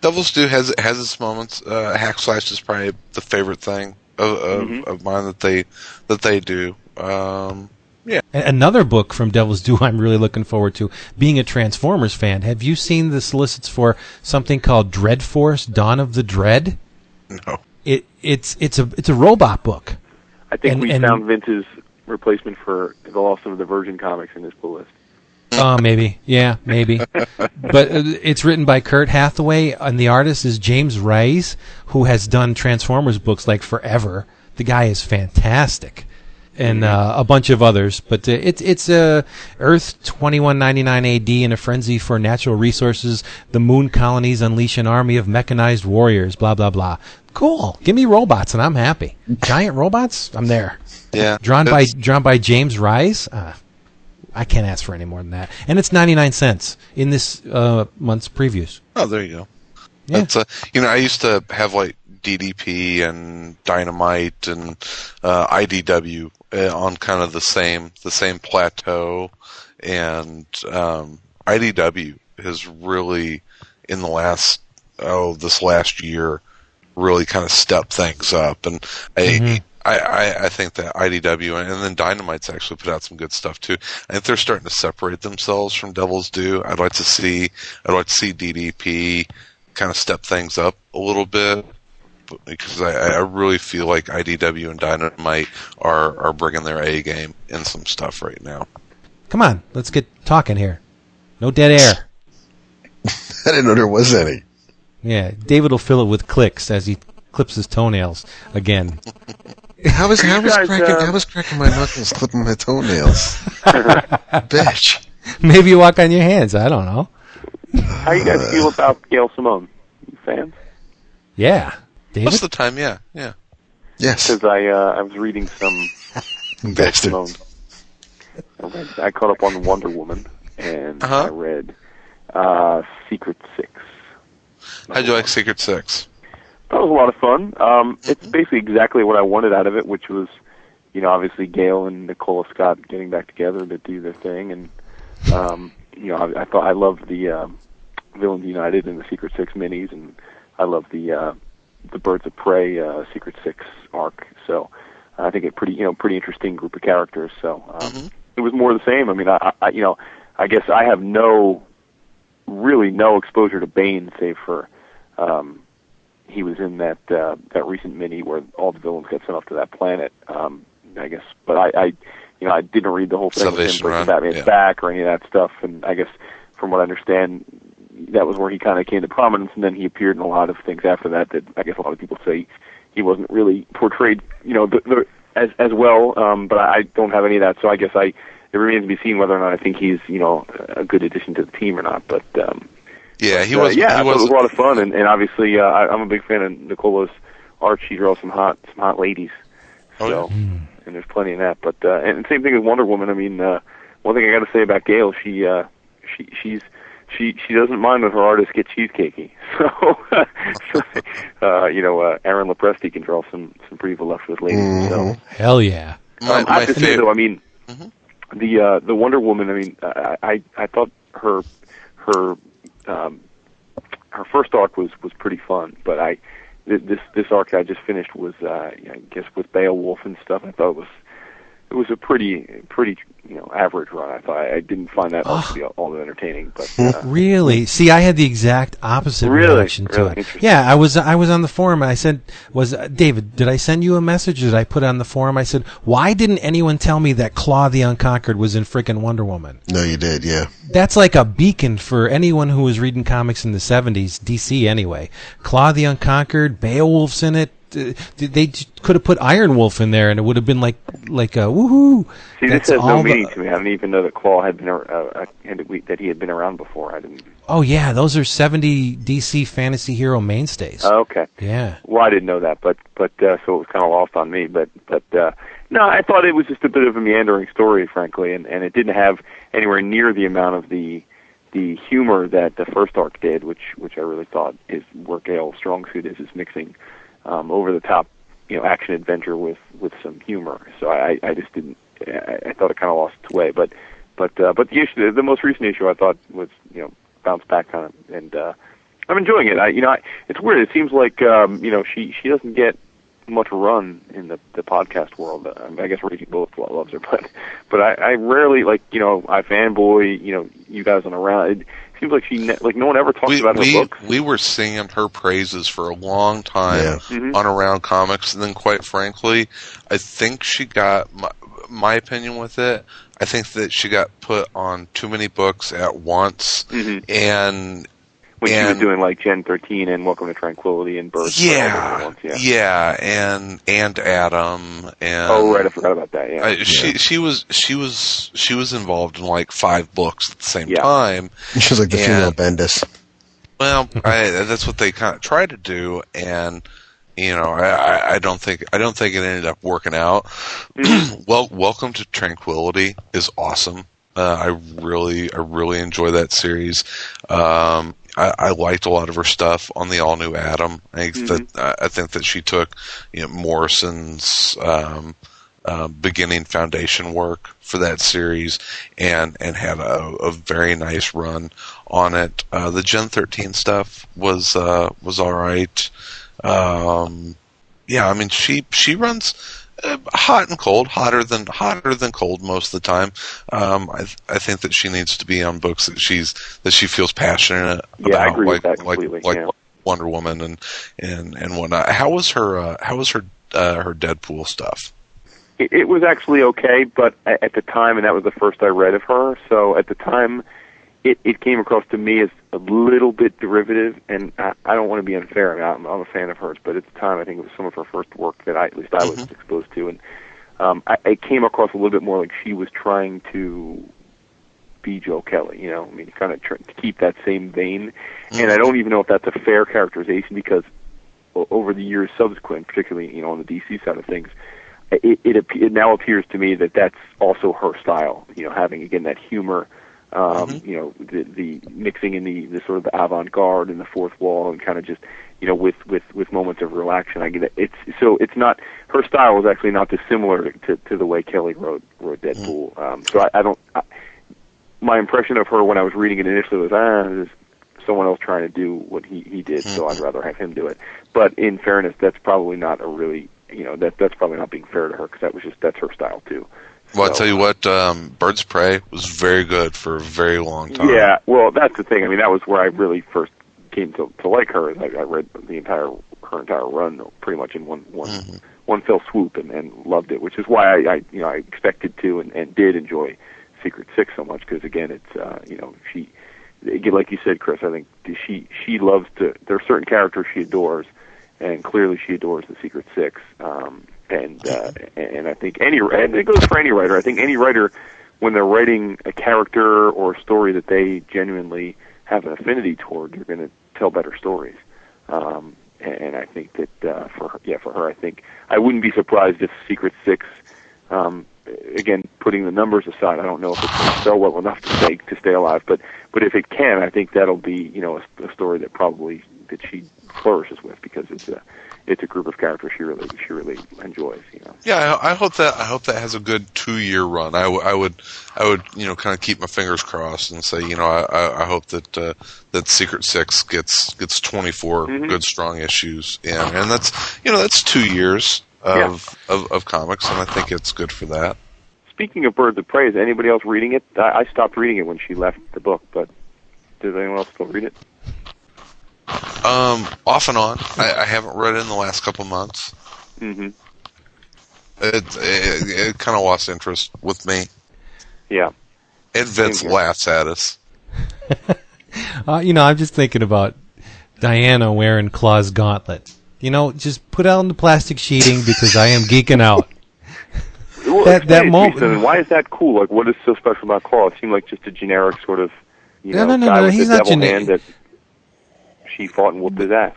Devil's Due has has its moments. Uh, Hack Slash is probably the favorite thing of of, of mine that they that they do. Um, yeah, Another book from Devil's Due I'm really looking forward to. Being a Transformers fan, have you seen the solicits for something called Dread Force: Dawn of the Dread? no. It it's it's a it's a robot book. I think and- we and- found Vince's replacement for the loss of the Virgin comics in this pull list. Oh, maybe. Yeah, maybe. [LAUGHS] but uh, it's written by Kurt Hathaway, and the artist is James Raiz, who has done Transformers books like forever. The guy is fantastic, and uh, a bunch of others. But uh, it's it's uh, Earth twenty one ninety nine A.D. in a frenzy for natural resources. The moon colonies unleash an army of mechanized warriors. Blah blah blah. Cool. Give me robots, and I'm happy. [LAUGHS] Giant robots. I'm there. Yeah, Drawn by drawn by James Raiz. Uh, I can't ask for any more than that. And it's 99 cents in this uh, month's previews. Oh, there you go. Yeah. That's uh, you know, I used to have like DDP and Dynamite and uh, IDW uh, on kind of the same the same plateau, and um, IDW has really in the last oh this last year really kind of stepped things up, and I. I, I, I think that IDW and, and then Dynamite's actually put out some good stuff too. I think they're starting to separate themselves from Devil's Due. I'd like to see I'd like to see DDP kind of step things up a little bit because I, I really feel like IDW and Dynamite are are bringing their A game in some stuff right now. Come on, let's get talking here. No dead air. [LAUGHS] I didn't know there was any. Yeah, David will fill it with clicks as he clips his toenails again. [LAUGHS] How was how was cracking uh, how was cracking my knuckles clipping my toenails? [LAUGHS] Bitch. Maybe you walk on your hands. I don't know. How you guys feel about Gail Simone? You fans? Yeah, David. Most of the time, yeah, yeah. Yes. Because I uh, I was reading some [LAUGHS] Bastard. I, read, I caught up on Wonder Woman and Uh-huh. I read uh, Secret Six. How'd you like Secret Six? That was a lot of fun. Um, it's basically exactly what I wanted out of it, which was, you know, obviously Gail and Nicola Scott getting back together to do their thing, and um, you know, I, I thought I loved the um, Villains United and the Secret Six minis, and I love the uh, the Birds of Prey uh, Secret Six arc. So I think it pretty, you know, pretty interesting group of characters. So um, it was more of the same. I mean, I, I, you know, I guess I have no, really no exposure to Bane, save for. Um, he was in that uh, that recent mini where all the villains got sent off to that planet. Um, I guess, but I, I, you know, I didn't read the whole thing with him Salvation Run, Batman's yeah. back or any of that stuff. And I guess, from what I understand, that was where he kind of came to prominence. And then he appeared in a lot of things after that. That I guess a lot of people say he wasn't really portrayed, you know, the, the, as as well. Um, but I don't have any of that, so I guess I it remains to be seen whether or not I think he's, you know, a good addition to the team or not. But um, Yeah, he uh, was. yeah, he thought it was was. a lot of fun, and, and obviously, uh, I, I'm a big fan of Nicola's art. She draws some hot, some hot ladies. Oh, So, and there's plenty of that. But uh, and same thing with Wonder Woman. I mean, uh, one thing I got to say about Gail, she, uh, she, she's, she, she doesn't mind when her artists get cheesecakey. [LAUGHS] So, uh, you know, uh, Aaron Lopresti can draw some, some pretty voluptuous ladies. So. Hell yeah. My, Um, I have to say though, I mean, the uh, the Wonder Woman. I mean, I I, I thought her her um, her first arc was was pretty fun, but I this this arc I just finished was uh, I guess with Beowulf and stuff. I thought it was it was a pretty pretty you know average run. I thought I didn't find that arc to be all, all that entertaining, but. [LAUGHS] Uh, Really? See, I had the exact opposite Really? reaction to Really? it. Yeah, I was I was on the forum and I said, "Was uh, David? Did I send you a message? Did I put it on the forum?" I said, "Why didn't anyone tell me that Claw the Unconquered was in frickin' Wonder Woman?" No, you did, yeah. That's like a beacon for anyone who was reading comics in the '70s, DC anyway. Claw the Unconquered, Beowulf's in it. Uh, they could have put Iron Wolf in there, and it would have been like like a woohoo. See, That's this has no the- meaning to me. I didn't even know that Claw had been uh, uh, that he had been around before. I didn't. Oh yeah, those are seventy DC fantasy hero mainstays. Oh, okay. yeah. Well, I didn't know that, but but uh, so it was kind of lost on me. But but uh, no, I thought it was just a bit of a meandering story, frankly, and and it didn't have anywhere near the amount of the the humor that the first arc did, which which I really thought is where Gail's strong suit is, is mixing um, over the top, you know, action adventure with with some humor. So I I just didn't. I, I thought it kind of lost its way, but but uh, but the issue, the most recent issue, I thought was you know bounced back on it, and uh, I'm enjoying it. I you know I, it's weird. It seems like um, you know she she doesn't get much run in the the podcast world. Uh, I guess Raging Bullets loves her, [LAUGHS] but but I, I rarely like you know I fanboy you know you guys on around. It seems like she ne- like no one ever talks we about her we, books. we were singing her praises for a long time Yeah. Mhm. on Around Comics, and then quite frankly, I think she got my, my opinion with it. I think that she got put on too many books at once, Mhm. and When she was doing like Gen 13 and Welcome to Tranquility and Birds. and all those other yeah, ones, yeah. yeah, and and Atom and Oh right, I forgot about that. Yeah. I, she she was she was she was involved in like five books at the same Yeah. time. [LAUGHS] She's like the Yeah. female Bendis. Well, I, that's what they kind of tried to do, and you know, I, I- I don't think I don't think it ended up working out. [CLEARS THROAT] well, Welcome to Tranquility is awesome. Uh, I really I really enjoy that series. Um, I, I liked a lot of her stuff on the all new Atom. I think that I- I think that she took you know Morrison's. Um, uh, beginning foundation work for that series and and had a, a very nice run on it. Uh, the Gen 13 stuff was uh, was all right. Um, yeah, I mean she she runs uh, hot and cold, hotter than hotter than cold most of the time. Um, I I think that she needs to be on books that she's that she feels passionate Yeah, I about, like that like completely, like yeah. Wonder Woman and and and whatnot. How was her uh, how was her uh, her Deadpool stuff? It, it was actually okay, but at the time, and that was the first I read of her. So at the time, it it came across to me as a little bit derivative, and I, I don't want to be unfair. I mean, I'm, I'm a fan of hers, but at the time, I think it was some of her first work that I at least I was exposed to, and um, I, it came across a little bit more like she was trying to be Joe Kelly. You know, I mean, kind of try, to keep that same vein. And I don't even know if that's a fair characterization because over the years subsequent, particularly you know on the DC side of things, it it, it now appears to me that that's also her style. You know, having again that humor. Um, You know, the the mixing in the, the sort of the avant-garde and the fourth wall, and kind of just you know with with with moments of relaxation. I get it. It's so it's not her style is actually not dissimilar to to the way Kelly wrote wrote Deadpool. Um, so I, I don't. I, my impression of her when I was reading it initially was ah, this someone else trying to do what he he did, so I'd rather have him do it. But in fairness, that's probably not a really you know that that's probably not being fair to her because that was just that's her style too. Well, I tell you what, um, Birds of Prey was very good for a very long time. Yeah, well, that's the thing. I mean, that was where I really first came to to like her. I, I read the entire her entire run pretty much in one one Mm-hmm. one fell swoop and, and loved it, which is why I, I you know I expected to and, and did enjoy Secret Six so much because again, it's uh, you know she again, like you said, Chris. I think she she loves to. There are certain characters she adores, and clearly she adores the Secret Six. Um, and uh, and I think any and it goes for any writer. I think any writer when they're writing a character or a story that they genuinely have an affinity toward, they're going to tell better stories. Um, and, and I think that uh, for her, yeah, for her, I think I wouldn't be surprised if Secret Six, um, again, putting the numbers aside, I don't know if it's going to sell well enough to stay to stay alive, but but if it can, I think that'll be you know a, a story that probably that she flourishes with because it's a it's a group of characters she really she really enjoys. You know. Yeah, I, I hope that I hope that has a good two year run. I, w- I would I would you know kind of keep my fingers crossed and say you know I, I, hope that uh, that Secret Six gets gets twenty Mhm. good strong issues and and that's you know that's two years of, of of comics and I think it's good for that. Speaking of Birds of Prey, is anybody else reading it? I, I stopped reading it when she left the book, but does anyone else still read it? Um, off and on, I, I haven't read it in the last couple months. hmm It it, it kind of lost interest with me. Yeah. And Vince Same here. laughs at us. [LAUGHS] Uh, you know, I'm just thinking about Diana wearing Claw's gauntlet. You know, just put out on the plastic sheeting because I am geeking out. Well, That- that explain it to me, moment- so why is that cool? Like, what is so special about Claw? It seemed like just a generic sort of, you No, know, no, no, guy no, with he's the not devil hand that she fought and whooped his ass.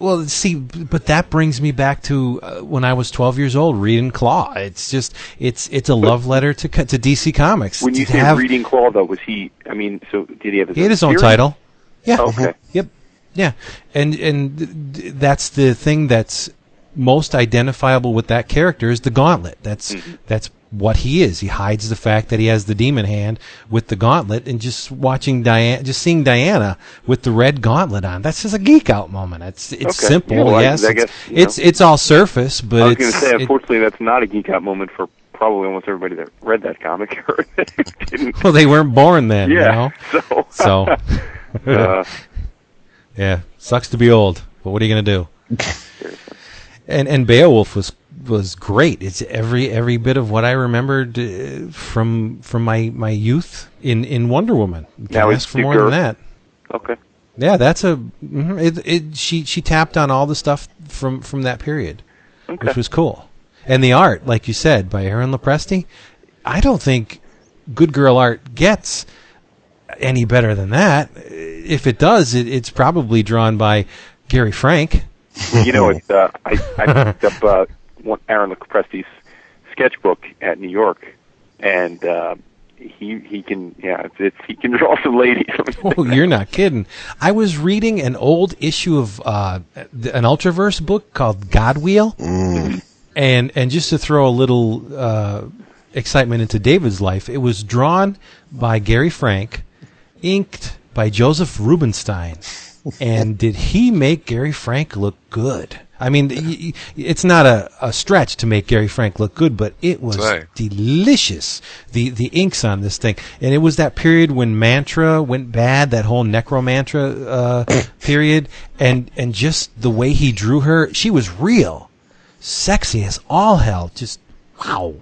Well, see, but that brings me back to uh, when I was 12 years old reading Claw. It's just, it's it's a love letter to to DC Comics. When you say have, reading Claw, though, was he? I mean, so did he have his? he had his own series? title. Yeah. Okay. Yep. Yeah. And and th- th- that's the thing that's most identifiable with that character is the gauntlet. That's Mm-hmm. that's what he is. He hides the fact that he has the demon hand with the gauntlet and just watching Diana just seeing Diana with the red gauntlet on. That's just a geek out moment. It's it's Okay. simple, Yeah, well, yes. I it's guess, you it's, it's all surface, but I was going to say, it- unfortunately, that's not a geek out moment for probably almost everybody that read that comic [LAUGHS] or didn't. well, they weren't born then, yeah. you know. So. So [LAUGHS] uh, Yeah, sucks to be old, but what are you gonna do? and and Beowulf was was great. It's every every bit of what I remembered uh, from from my my youth in in Wonder Woman. You Now Can't ask for more than that. okay. Yeah, that's a mhm, it, it. She she tapped on all the stuff from from that period, Okay. which was cool. And the art, like you said, by Aaron Lopresti, I don't think good girl art gets any better than that. If it does, it, it's probably drawn by Gary Frank. you know, it's, uh, I, I picked up uh, Aaron Lopresti's sketchbook at New York, and uh, he he can yeah, it's, it's he can [LAUGHS] draw some ladies. [LAUGHS] Oh, you're not kidding. I was reading an old issue of uh, an Ultraverse book called Godwheel, and and just to throw a little uh, excitement into David's life, it was drawn by Gary Frank, inked by Josef Rubinstein, [LAUGHS] and did he make Gary Frank look good? I mean, y- y- it's not a, a stretch to make Gary Frank look good, but it was Right. delicious. The the inks on this thing, and it was that period when Mantra went bad, that whole Necromantra uh, [COUGHS] period, and and just the way he drew her, she was real, sexy as all hell. Just wow.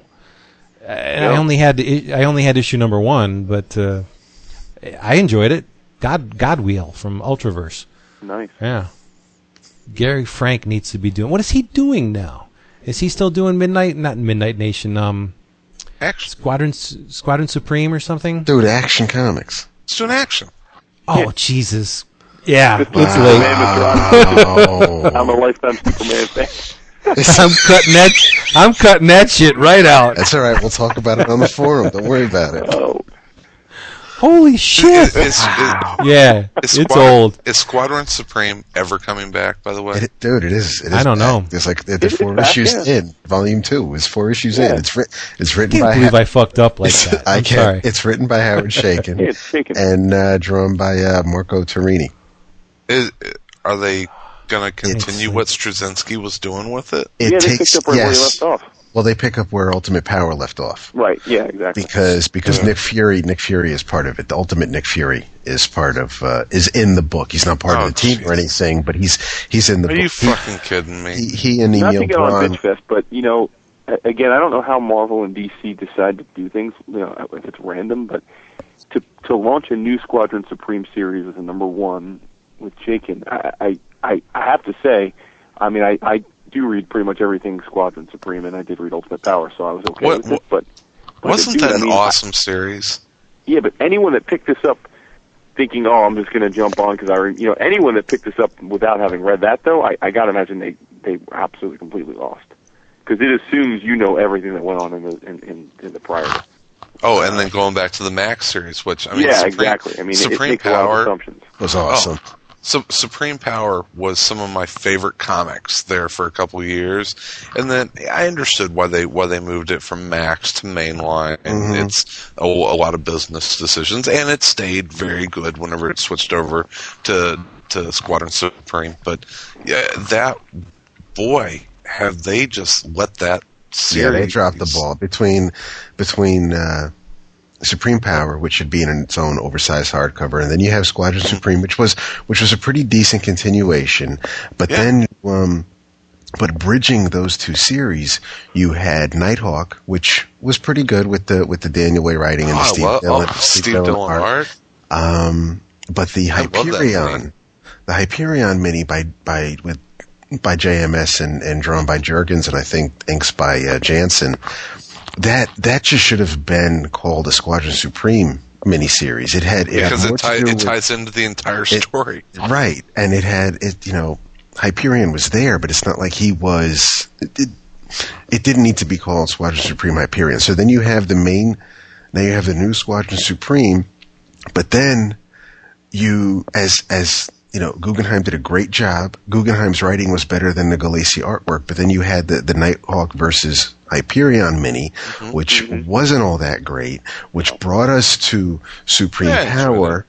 And I only had I only had issue number one, but uh, I enjoyed it. God Godwheel from Ultraverse. nice. Yeah. Gary Frank needs to be doing. What is he doing now? Is he still doing Midnight? Not Midnight Nation. Um, Action. Squadron Squadron Supreme or something. Dude, Action Comics. Let's do an action. Oh Jesus! Yeah, it's Superman, late. Mr. I'm a lifetime Superman fan. [LAUGHS] I'm cutting that. I'm cutting that shit right out. that's all right. We'll talk about it on the forum. Don't worry about it. Oh, Holy shit! Is, is, Yeah, is it's Squadron- old. Is Squadron Supreme ever coming back? By the way, It, dude, it is. It is I don't back. know. It's like they're It is four back, issues yeah. in. Volume two is four issues Yeah. in. It's written. It's written. I can't by. believe Ha- I fucked up like that. [LAUGHS] I I'm can't. sorry. It's written by Howard Chaykin [LAUGHS] shaking. and uh, drawn by uh, Marco Turini. is, are they going to continue It's- what Straczynski was doing with it? It yeah, they takes picked up right where he yes. Left off. Well, they pick up where Ultimate Power left off Right. Yeah. Exactly. because because Nick Fury Nick Fury is part of it. The Ultimate Nick Fury is part of uh, is in the book. He's not part Oh, of the team or anything, but he's he's in the Are book. you He- fucking kidding me? he, he and Not Emil to get on Braun. Bitch Fest, but you know, again, I don't know how Marvel and DC decide to do things. You know, if it's random, but to to launch a new Squadron Supreme series as a number one with Chaykin, I I I, I have to say, I mean, I I do read pretty much everything Squadron Supreme, and I did read Ultimate Power, so I was okay What- with it. But, but Wasn't dude, that I an mean, I- awesome series? yeah, but anyone that picked this up thinking, oh, I'm just going to jump on because I, re-, you know, anyone that picked this up without having read that, though, I, I got to imagine they they were absolutely completely lost because it assumes you know everything that went on in the in, in, in the prior. Oh, and then going back to the Max series, which I mean, yeah, Supreme, exactly. I mean, it, it Supreme takes a lot of Power assumptions. was awesome. Oh. So Supreme Power was some of my favorite comics there for a couple of years, and then I understood why they why they moved it from Max to Mainline. And Mhm. It's a, a lot of business decisions, and it stayed very good whenever it switched over to to Squadron Supreme. But yeah, that boy, have they just let that series? Yeah, they dropped the ball between between uh, Supreme Power, which should be in its own oversized hardcover, and then you have Squadron Supreme, which was which was a pretty decent continuation. But Yeah. then, um, but bridging those two series, you had Nighthawk, which was pretty good with the with the Daniel Way writing and Oh, the Steve love, Dillon, oh, Steve Dillon art. Um, but the I love that Hyperion, the Hyperion mini by by with by JMS and, and drawn by Jurgens, and I think inks by uh, Janson. That that just should have been called a Squadron Supreme miniseries. It had it because more it, tie, it with- ties into the entire story. Right, and it had it. You know, Hyperion was there, but it's not like he was. It, it, it didn't need to be called Squadron Supreme Hyperion. So then you have the main. Now you have the new Squadron Supreme, but then you, as as you know, Guggenheim did a great job. Guggenheim's writing was better than the Gulacy artwork, but then you had the the Nighthawk versus Hyperion mini, which wasn't all that great, which brought us to Supreme Yeah, Power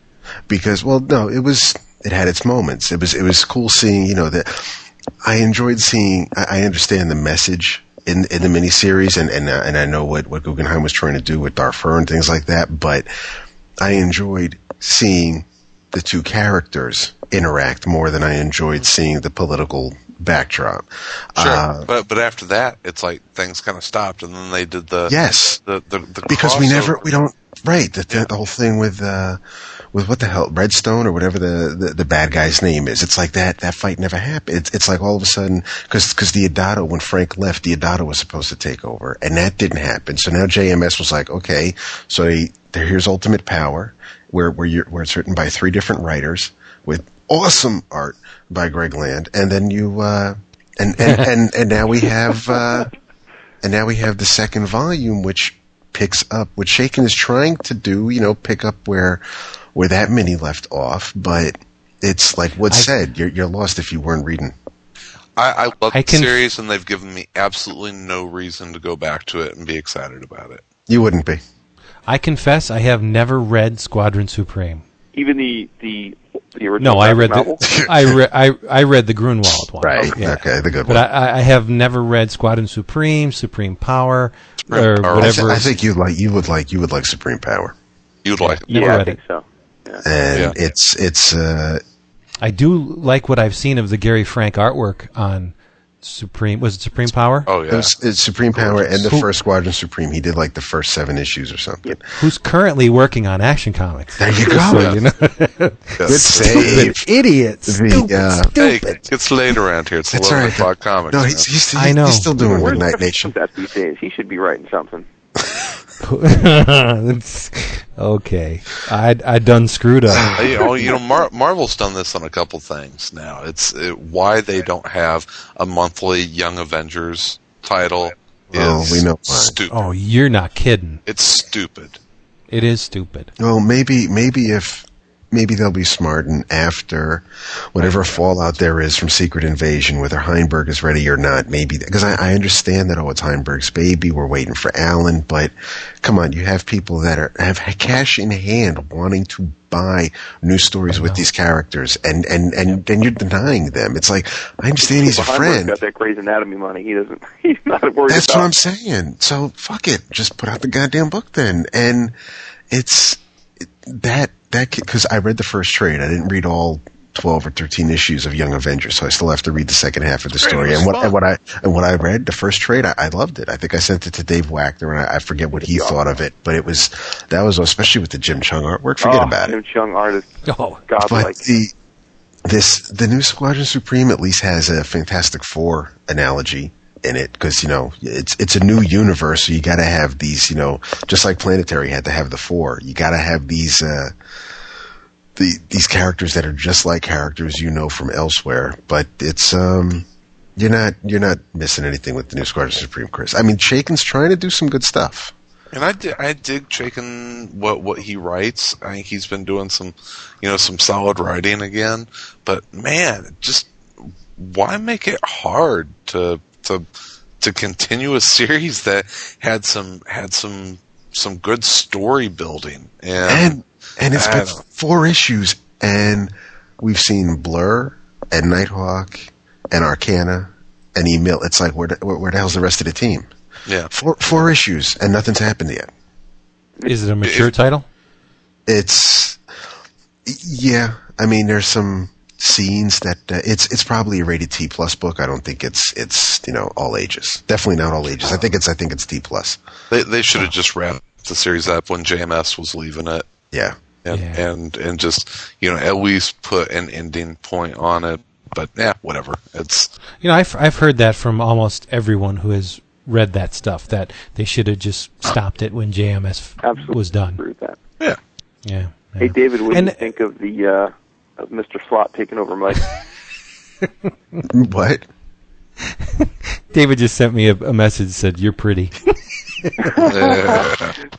because well no it was it had its moments. It was it was cool seeing you know that i enjoyed seeing i, I understand the message in in the miniseries and and, uh, and i know what what guggenheim was trying to do with darfur and things like that but i enjoyed seeing the two characters interact more than i enjoyed seeing the political backdrop. Sure, Uh, but but after that, it's like things kind of stopped, and then they did the yes. the the, the because we never we don't right the, the, the whole thing with uh with what the hell redstone or whatever the, the the bad guy's name is. It's like that that fight never happened. It's, it's like all of a sudden because because Diodato when frank left Diodato was supposed to take over and that didn't happen. So now jms was like okay so they, there here's ultimate power where where you're where it's written by three different writers with awesome art by greg land and then you uh and and [LAUGHS] and, and now we have uh and now we have the second volume, which picks up what Chaykin is trying to do. You know, pick up where where that mini left off. But it's like what I- said. You're you're lost if you weren't reading. I, I love I the can- series, and they've given me absolutely no reason to go back to it and be excited about it. You wouldn't be. I confess I have never read Squadron Supreme. Even the the the original. No, I read novel? the [LAUGHS] I read I I read the Gruenwald one. Yeah. Okay. The good one. But. I, I have never read Squadron Supreme, Supreme Power, Supreme or Power. I, whatever. th- I think you like you would like you would like Supreme Power, You'd like it. Never yeah, I read think it. so. and Yeah. it's it's uh, I do like what I've seen of the Gary Frank artwork on Supreme. Was it Supreme Power? Oh it yeah, was, it's Supreme Power and the Who- first Squadron Supreme. He did like the first seven issues or something. Who's currently working on Action Comics? There you So, go. you know, [LAUGHS] Good save. stupid idiots. The, Stupid, uh, hey, it's late around here. It's That's eleven all right. o'clock comics. No, man. he's he's, I know. he's still doing Where's Midnight Nation. Jones at these days? He should be writing something. [LAUGHS] It's- [LAUGHS] okay, I I done screwed up. Uh, [LAUGHS] you know, you know Mar- Marvel's done this on a couple things now. It's it, why they don't have a monthly Young Avengers title. Is Oh, we know why. Stupid. Oh, you're not kidding. It's stupid. It is stupid. Well, maybe maybe if maybe they'll be smart and after whatever fallout there is from Secret Invasion, whether Heinberg is ready or not, maybe because I, I understand that oh it's Heinberg's baby, we're waiting for Allan, but come on, you have people that are have cash in hand wanting to buy new stories with these characters, and and and then you're denying them. It's like I understand he's a Well, Heinberg's friend. got that Grey's Anatomy money. He doesn't. [LAUGHS] He's not worried That's about. what I'm saying. So fuck it, just put out the goddamn book then. And it's it- that that because I read the first trade. I didn't read all twelve or thirteen issues of Young Avengers, so I still have to read the second half of the Great, story. And what and what I and what I read the first trade, I, I loved it. I think I sent it to Dave Wachter, and I, I forget what he thought of it, but it was that was especially with the Jim Cheung artwork. Forget oh, about it. Jim Cheung artist, Oh, godlike. But the this the new Squadron Supreme at least has a Fantastic Four analogy in it because you know it's it's a new universe, so you got to have these you know just like Planetary had to have the four. You got to have these uh, the these characters that are just like characters you know from elsewhere. But it's um you're not you're not missing anything with the new Squadron Supreme, Chris. I mean, Chaykin's trying to do some good stuff. And I, di- I dig Chaykin what what he writes. I think he's been doing some, you know, some solid writing again. But man, just why make it hard to to to continue a series that had some had some some good story building and, and and it's I been four issues, and we've seen Blur and Nighthawk and Arcana and Emil. It's like where the, where, where the hell's the rest of the team? yeah. Four four issues and nothing's happened yet. is it a mature If- title? It's yeah. I mean, there's some scenes that uh, it's it's probably a rated T plus book. I don't think it's it's you know all ages. Definitely not all ages. I think it's I think it's T plus. They they should have just wrapped the series up when JMS was leaving it. Yeah. and Yeah. and and just you know at least put an ending point on it. But yeah, whatever. It's You know, I've I've heard that from almost everyone who has read that stuff that they should have just stopped it when JMS Absolutely was done. agree with that. yeah. Yeah. yeah. Hey, David, what do And- you think of the uh, of Mr. Slott taking over Mike? [LAUGHS] What? David just sent me a, a message that said you're pretty. [LAUGHS]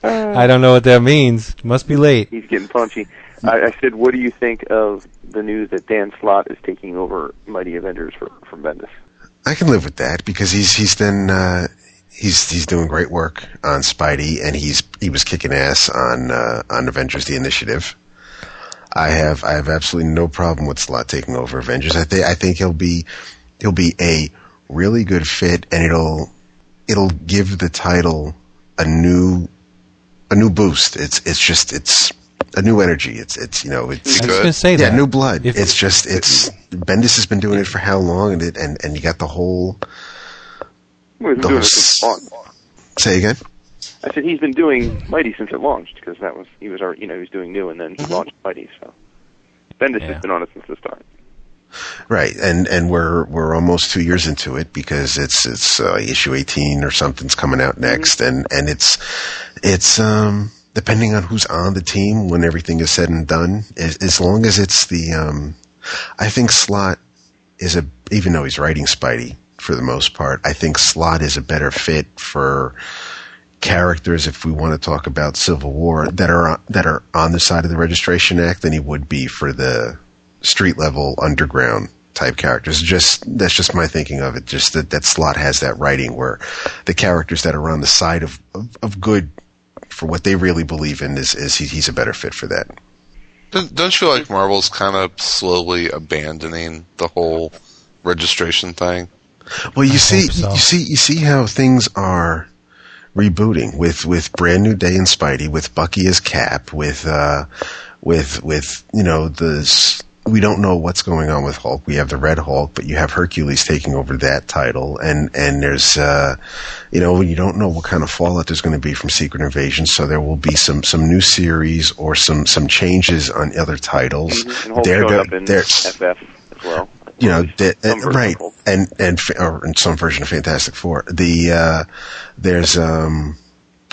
I don't know what that means. Must be late. He's getting punchy. I, I said, what do you think of the news that Dan Slott is taking over Mighty Avengers for from Bendis? I can live with that because he's he's done uh, he's he's doing great work on Spidey and he's he was kicking ass on uh, on Avengers: The Initiative. I have I have absolutely no problem with Slott taking over Avengers. I think I think he'll be he'll be a really good fit and it'll it'll give the title a new a new boost. It's it's just it's a new energy. It's it's you know it's I was going to say yeah that. new blood. If- it's just it's Bendis has been doing it for how long and it and and you got the whole Well, The doing it whole since s- it launched. say again. I said he's been doing Mighty since it launched because that was he was our you know he was doing new and then he launched Mighty. So Bendis Yeah. has been on it since the start. Right, and and we're we're almost two years into it because it's it's uh, issue eighteen or something's coming out next, and and it's it's um depending on who's on the team when everything is said and done. As, as long as it's the um, I think Slott is a even though he's writing Spidey for the most part, I think Slott is a better fit for characters if we want to talk about Civil War that are that are on the side of the Registration Act than he would be for the street level underground type characters. Just that's just my thinking of it. Just that that Slott has that writing where the characters that are on the side of of, of good for what they really believe in is is he, he's a better fit for that. Don't, don't you feel like Marvel's kind of slowly abandoning the whole registration thing? Well, you see, so. you see, you see how things are rebooting with with brand new day and Spidey, with Bucky as Cap, with uh, with with you know the. We don't know what's going on with Hulk. We have the Red Hulk, but you have Hercules taking over that title, and and there's uh, you know you don't know what kind of fallout there's going to be from Secret Invasion. So there will be some some new series or some some changes on other titles. Mhm. And Hulk Dare- showed up in FF as well. You know, Or at least the, uh, right, and and or in some version of Fantastic Four. The uh, there's um,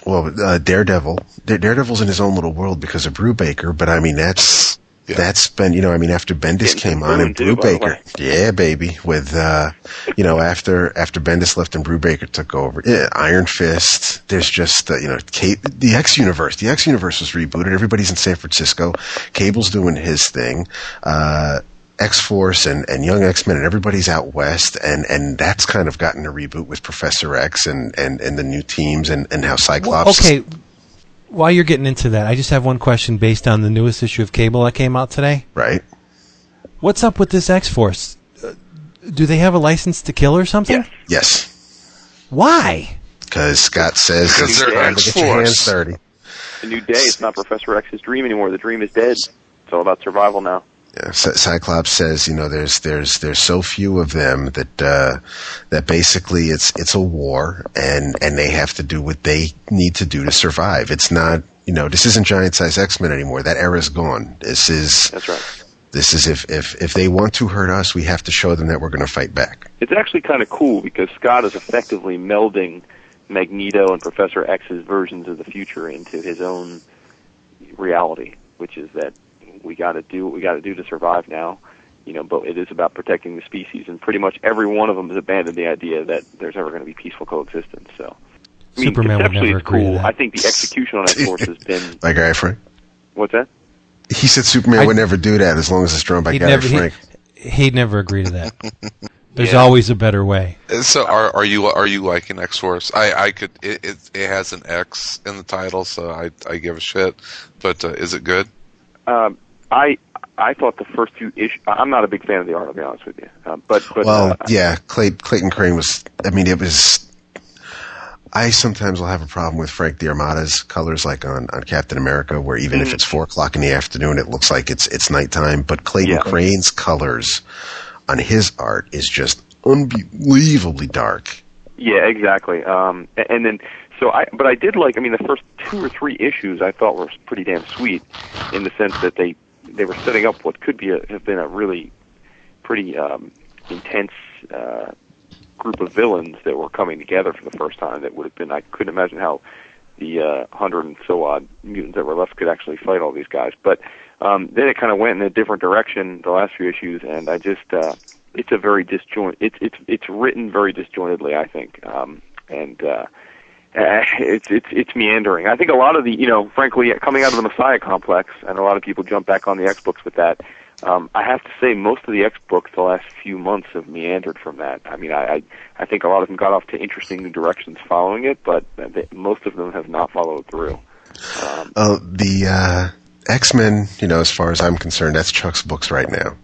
well, uh, Daredevil. Daredevil's in his own little world because of Brubaker, but I mean that's Yeah. that's been you know I mean after Bendis came on and boom, too, by the Brubaker, yeah, baby, with uh, you know after after Bendis left and Brubaker took over, yeah, Iron Fist. There's just uh, you know the X universe. The X universe was rebooted. Everybody's in San Francisco. Cable's doing his thing. Uh, X Force and, and Young X Men and everybody's out west and, and that's kind of gotten a reboot with Professor X and, and, and the new teams and, and how Cyclops Okay. While you're getting into that, I just have one question based on the newest issue of Cable that came out today. right? What's up with this X Force? Uh, do they have a license to kill or something? Yes. Yes. Why? Because Scott says Because it's they're time to get your hands X-Force. dirty. The new day. It's not Professor X's dream anymore. The dream is dead. It's all about survival now. Cyclops says, you know, there's there's there's so few of them that uh, that basically it's it's a war, and and they have to do what they need to do to survive. It's not, you know, this isn't giant size X Men anymore. That era's gone. This is That's right. this is if if if they want to hurt us, we have to show them that we're going to fight back. It's actually kind of cool because Scott is effectively melding Magneto and Professor X's versions of the future into his own reality, which is that we got to do what we got to do to survive now. You know, but it is about protecting the species, and pretty much every one of them has abandoned the idea that there's ever going to be peaceful coexistence. So, I mean, Superman would never it's agree to cool. I think the execution on X Force has [LAUGHS] been By Guy Frank. what's that? He said Superman I- would never do that as long as it's drawn by He'd Guy never, Frank. he, he'd never agree to that. [LAUGHS] There's Yeah. always a better way. Uh, So are are you are you liking X Force? I I could it, it it has an X in the title, so I I give a shit. But uh, is it good? Um, I I thought the first few issues. I'm not a big fan of the art. I'll be honest with you. Uh, but but well, uh, yeah, Clay, Clayton Crain was. I mean, it was. I sometimes will have a problem with Frank D'Armata's colors, like on, on Captain America, where even if Mhm. it's four o'clock in the afternoon, it looks like it's it's nighttime. But Clayton Yeah. Crain's colors on his art is just unbelievably dark. Yeah, exactly. Um, and then, so I, but I did like. I mean, the first two or three issues I thought were pretty damn sweet, in the sense that they they were setting up what could be a, have been a really pretty um, intense uh, group of villains that were coming together for the first time. That would have been I couldn't imagine how the uh, hundred and so odd mutants that were left could actually fight all these guys. But um, then it kind of went in a different direction the last few issues, and I just uh, it's a very disjoint. It's it's it's written very disjointedly, I think, um, and. Uh, uh, it's it's it's meandering. I think a lot of the you know, frankly, coming out of the Messiah complex, and a lot of people jump back on the X books with that. Um, I have to say, most of the X books the last few months have meandered from that. I mean, I I, I think a lot of them got off to interesting new directions following it, but they, most of them have not followed through. Um, Uh, the uh, X Men, you know, as far as I'm concerned, that's Chuck's books right now.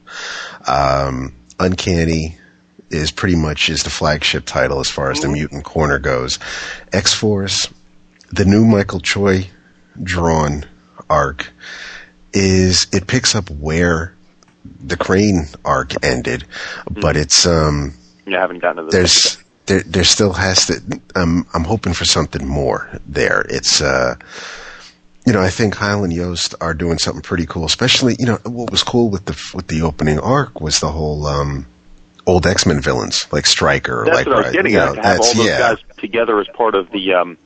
Um, Uncanny is pretty much is the flagship title as far as the mutant corner goes. X Force, the new Michael Choi drawn arc is it picks up where the Crain arc ended, but it's um you haven't gotten to the there's there there still has to um, I'm hoping for something more there. It's uh you know, I think Kyle and Yost are doing something pretty cool. Especially, you know, what was cool with the with the opening arc was the whole um old X Men villains like Stryker, That's like what I was getting you at. know, To have all those yeah, guys together as part of the um,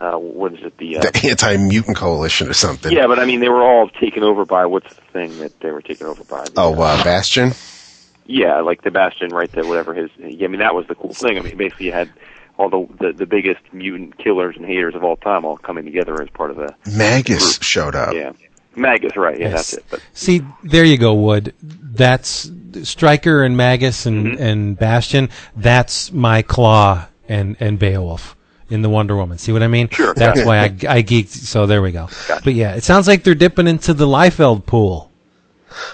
uh, what is it? The, uh, the Anti Mutant Coalition or something. yeah, but I mean, they were all taken over by what's the thing that they were taken over by? The, Oh, uh, Bastion. yeah, like the Bastion, right? That whatever his. Yeah, I mean, that was the cool thing. I mean, basically, you had all the, the the biggest mutant killers and haters of all time all coming together as part of the Magus Group. showed up. yeah. Magus, right? Yeah, Yes. that's it. But See, there you go, Wood. That's Stryker and Magus and, Mm-hmm. and Bastion. That's my Claw and, and Beowulf in the Wonder Woman. See what I mean? Sure. That's Yeah. why I, [LAUGHS] I geeked. So there we go. Gotcha. But yeah, it sounds like they're dipping into the Liefeld pool.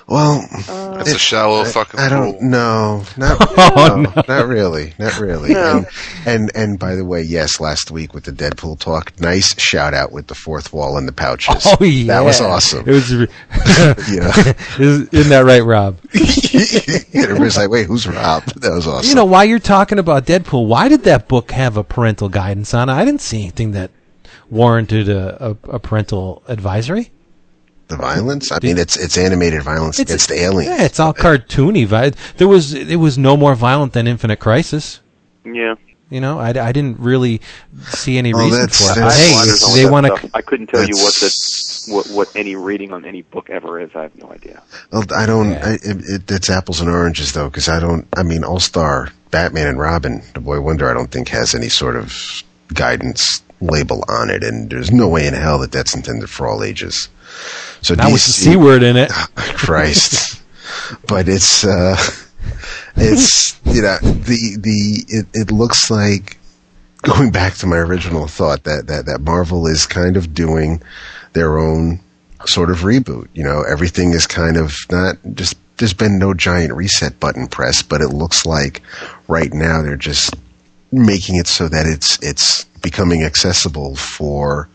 Well, That's a shallow fucking I don't know. Not, [LAUGHS] Oh, no, [LAUGHS] not really. Not really. And, and and by the way, yes, last week with the Deadpool talk, nice shout out with the fourth wall and the pouches. Oh yeah, That was awesome. It was. re- [LAUGHS] Yeah. Is- Isn't that right, Rob? Everybody's like, wait, who's Rob? That was awesome. You know, while you're talking about Deadpool, why did that book have a parental guidance on it? I didn't see anything that warranted a, a, a parental advisory. The violence. I mean, it's it's animated violence It's- against aliens. Yeah, it's all cartoony. Vi- There was it was no more violent than Infinite Crisis. yeah. You know, I, I didn't really see any Oh, reason for it. I have blinders on hey, they want to. I couldn't tell you what That's- the what what any rating on any book ever is. I have no idea. Well, I don't. Yeah. I, it, it, it's apples and oranges though, because I don't. I mean, All Star, Batman and Robin, the Boy Wonder. I don't think has any sort of guidance label on it, and there's no way in hell that that's intended for all ages. So That was the c word in it. [LAUGHS] Christ. but it's uh it's you know the the it, it looks like going back to my original thought that that that Marvel is kind of doing their own sort of reboot. You know, everything is kind of not just there's been no giant reset button press, but it looks like right now they're just making it so that it's it's becoming accessible for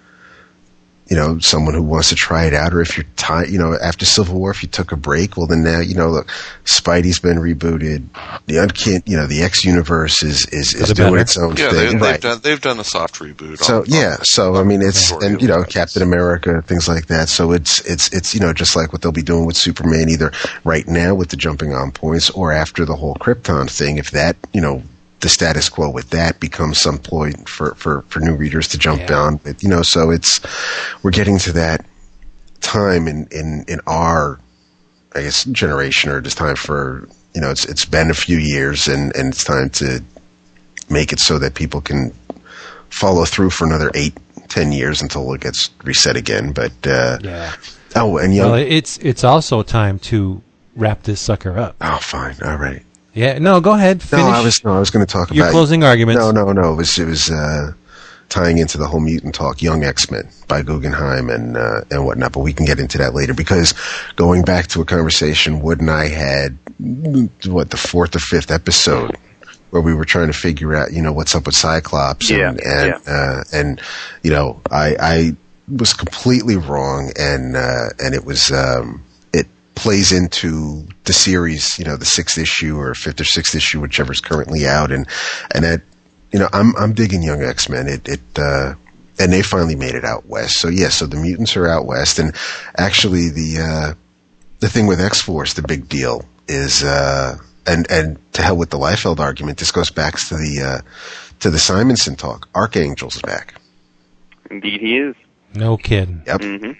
you know, someone who wants to try it out, or if you're tired, you know, after Civil War, if you took a break, well, then now, you know, look, Spidey's been rebooted. The uncanny, you know, the X universe is is, is doing better. its own thing. Yeah, they, thing, they've done they've done a soft reboot. So on, yeah, on- so I mean, it's and you know, of Captain America, things like that. So it's it's it's you know, just like what they'll be doing with Superman, either right now with the jumping on points, or after the whole Krypton thing. If that, you know. The status quo with that becomes some point for, for, for new readers to jump Yeah. on. But, you know, so it's we're getting to that time in, in, in our, I guess, generation, or just time for, you know, it's it's been a few years, and, and it's time to make it so that people can follow through for another eight, ten years until it gets reset again. But uh, Yeah. oh, and young, Well, it's it's also time to wrap this sucker up. oh, fine, all right. Yeah. No, go ahead. No, I was no, I was going to talk about your about closing arguments. No, no, no. It was it was uh, tying into the whole mutant talk, Young X Men by Guggenheim and uh, and whatnot. But we can get into that later because going back to a conversation Wood and I had, what the fourth or fifth episode. Where we were trying to figure out, you know, what's up with Cyclops, Yeah, and and, Uh, and you know, I I was completely wrong, and uh, and it was um, it plays into the series, you know, the sixth issue or fifth or sixth issue, whichever's currently out, and and that you know, I'm I'm digging Young X Men. It it uh, and they finally made it out west. So yeah, so the mutants are out west, and actually the uh, the thing with X Force, the big deal is uh, and and to hell with the Liefeld argument. This goes back to the uh, to the Simonson talk. Archangel's back. Indeed, he is. No kidding. Yep. hmm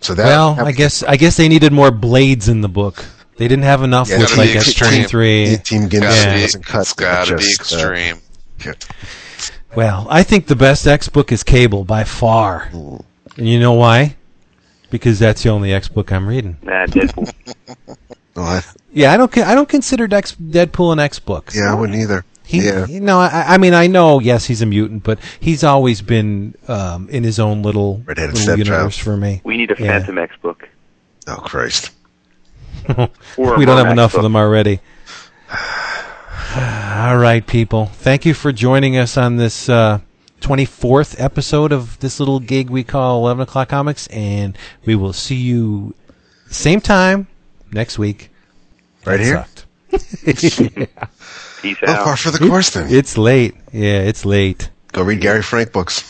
So that Well, I guess I guess they needed more blades in the book. They didn't have enough Yeah, with like be extreme. three. Team Gotta Ginson be, wasn't cut. it's gotta be just, uh, extreme. Well, I think the best X book is Cable by far. Mm. And you know why? Because that's the only X book I'm reading. Nah, Deadpool. [LAUGHS] Yeah, I don't. I don't consider Dex, Deadpool an X book. yeah, I wouldn't either. He, yeah. you know, I, I mean, I know, yes, he's a mutant, but he's always been um, in his own little, little stepchild. universe for me. we need a Yeah. Phantom X book. Oh Christ. [LAUGHS] We don't have Momax enough book. of them already. [SIGHS] All right, people. Thank you for joining us on this uh, 24th episode of this little gig we call 11 O'Clock Comics, and we will see you same time next week. Right That here? sucked. [LAUGHS] Peace Oh, out. par for the course then. It's late. Yeah, it's late. Go read Gary Frank books.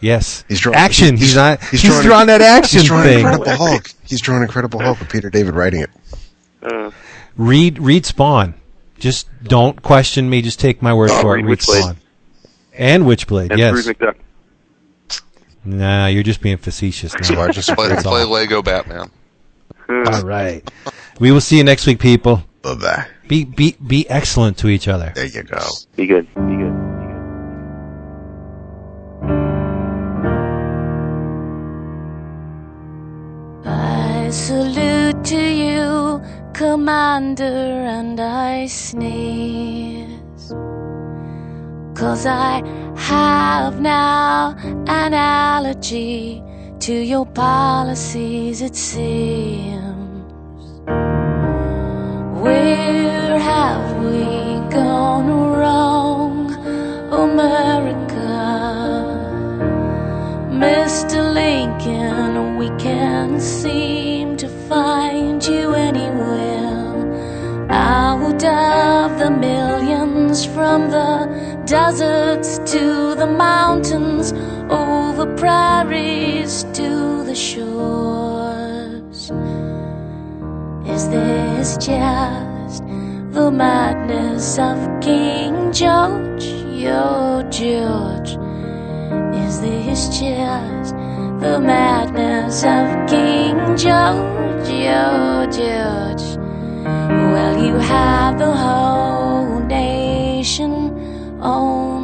Yes. He's drawing action. He's, not. He's, drawing- drawing that action He's drawing thing. Incredible Hulk. He's drawing Incredible Hulk with Peter David writing it. Uh, Read read Spawn. Just don't question me. Just take my word Oh, for it. read Read Witchblade. Spawn. And Witchblade. and yes. Bruce McDuck. Nah, you're just being facetious now. Sergeant Play, play Lego Batman. All right. We will see you next week, people. Bye bye. Be be be excellent to each other. There you go. Be good. Be good. Be good. I salute to you, Commander, and I sneeze. Cause I have now an allergy to your policies, it seems. Where have we gone wrong, America? Mr. Lincoln, we can't seem to find you anywhere. Out of the millions from the deserts to the mountains, over prairies to the shores. Is this just the madness of King George, your George? Is this just the madness of King George, your George? Well, you have the whole nation on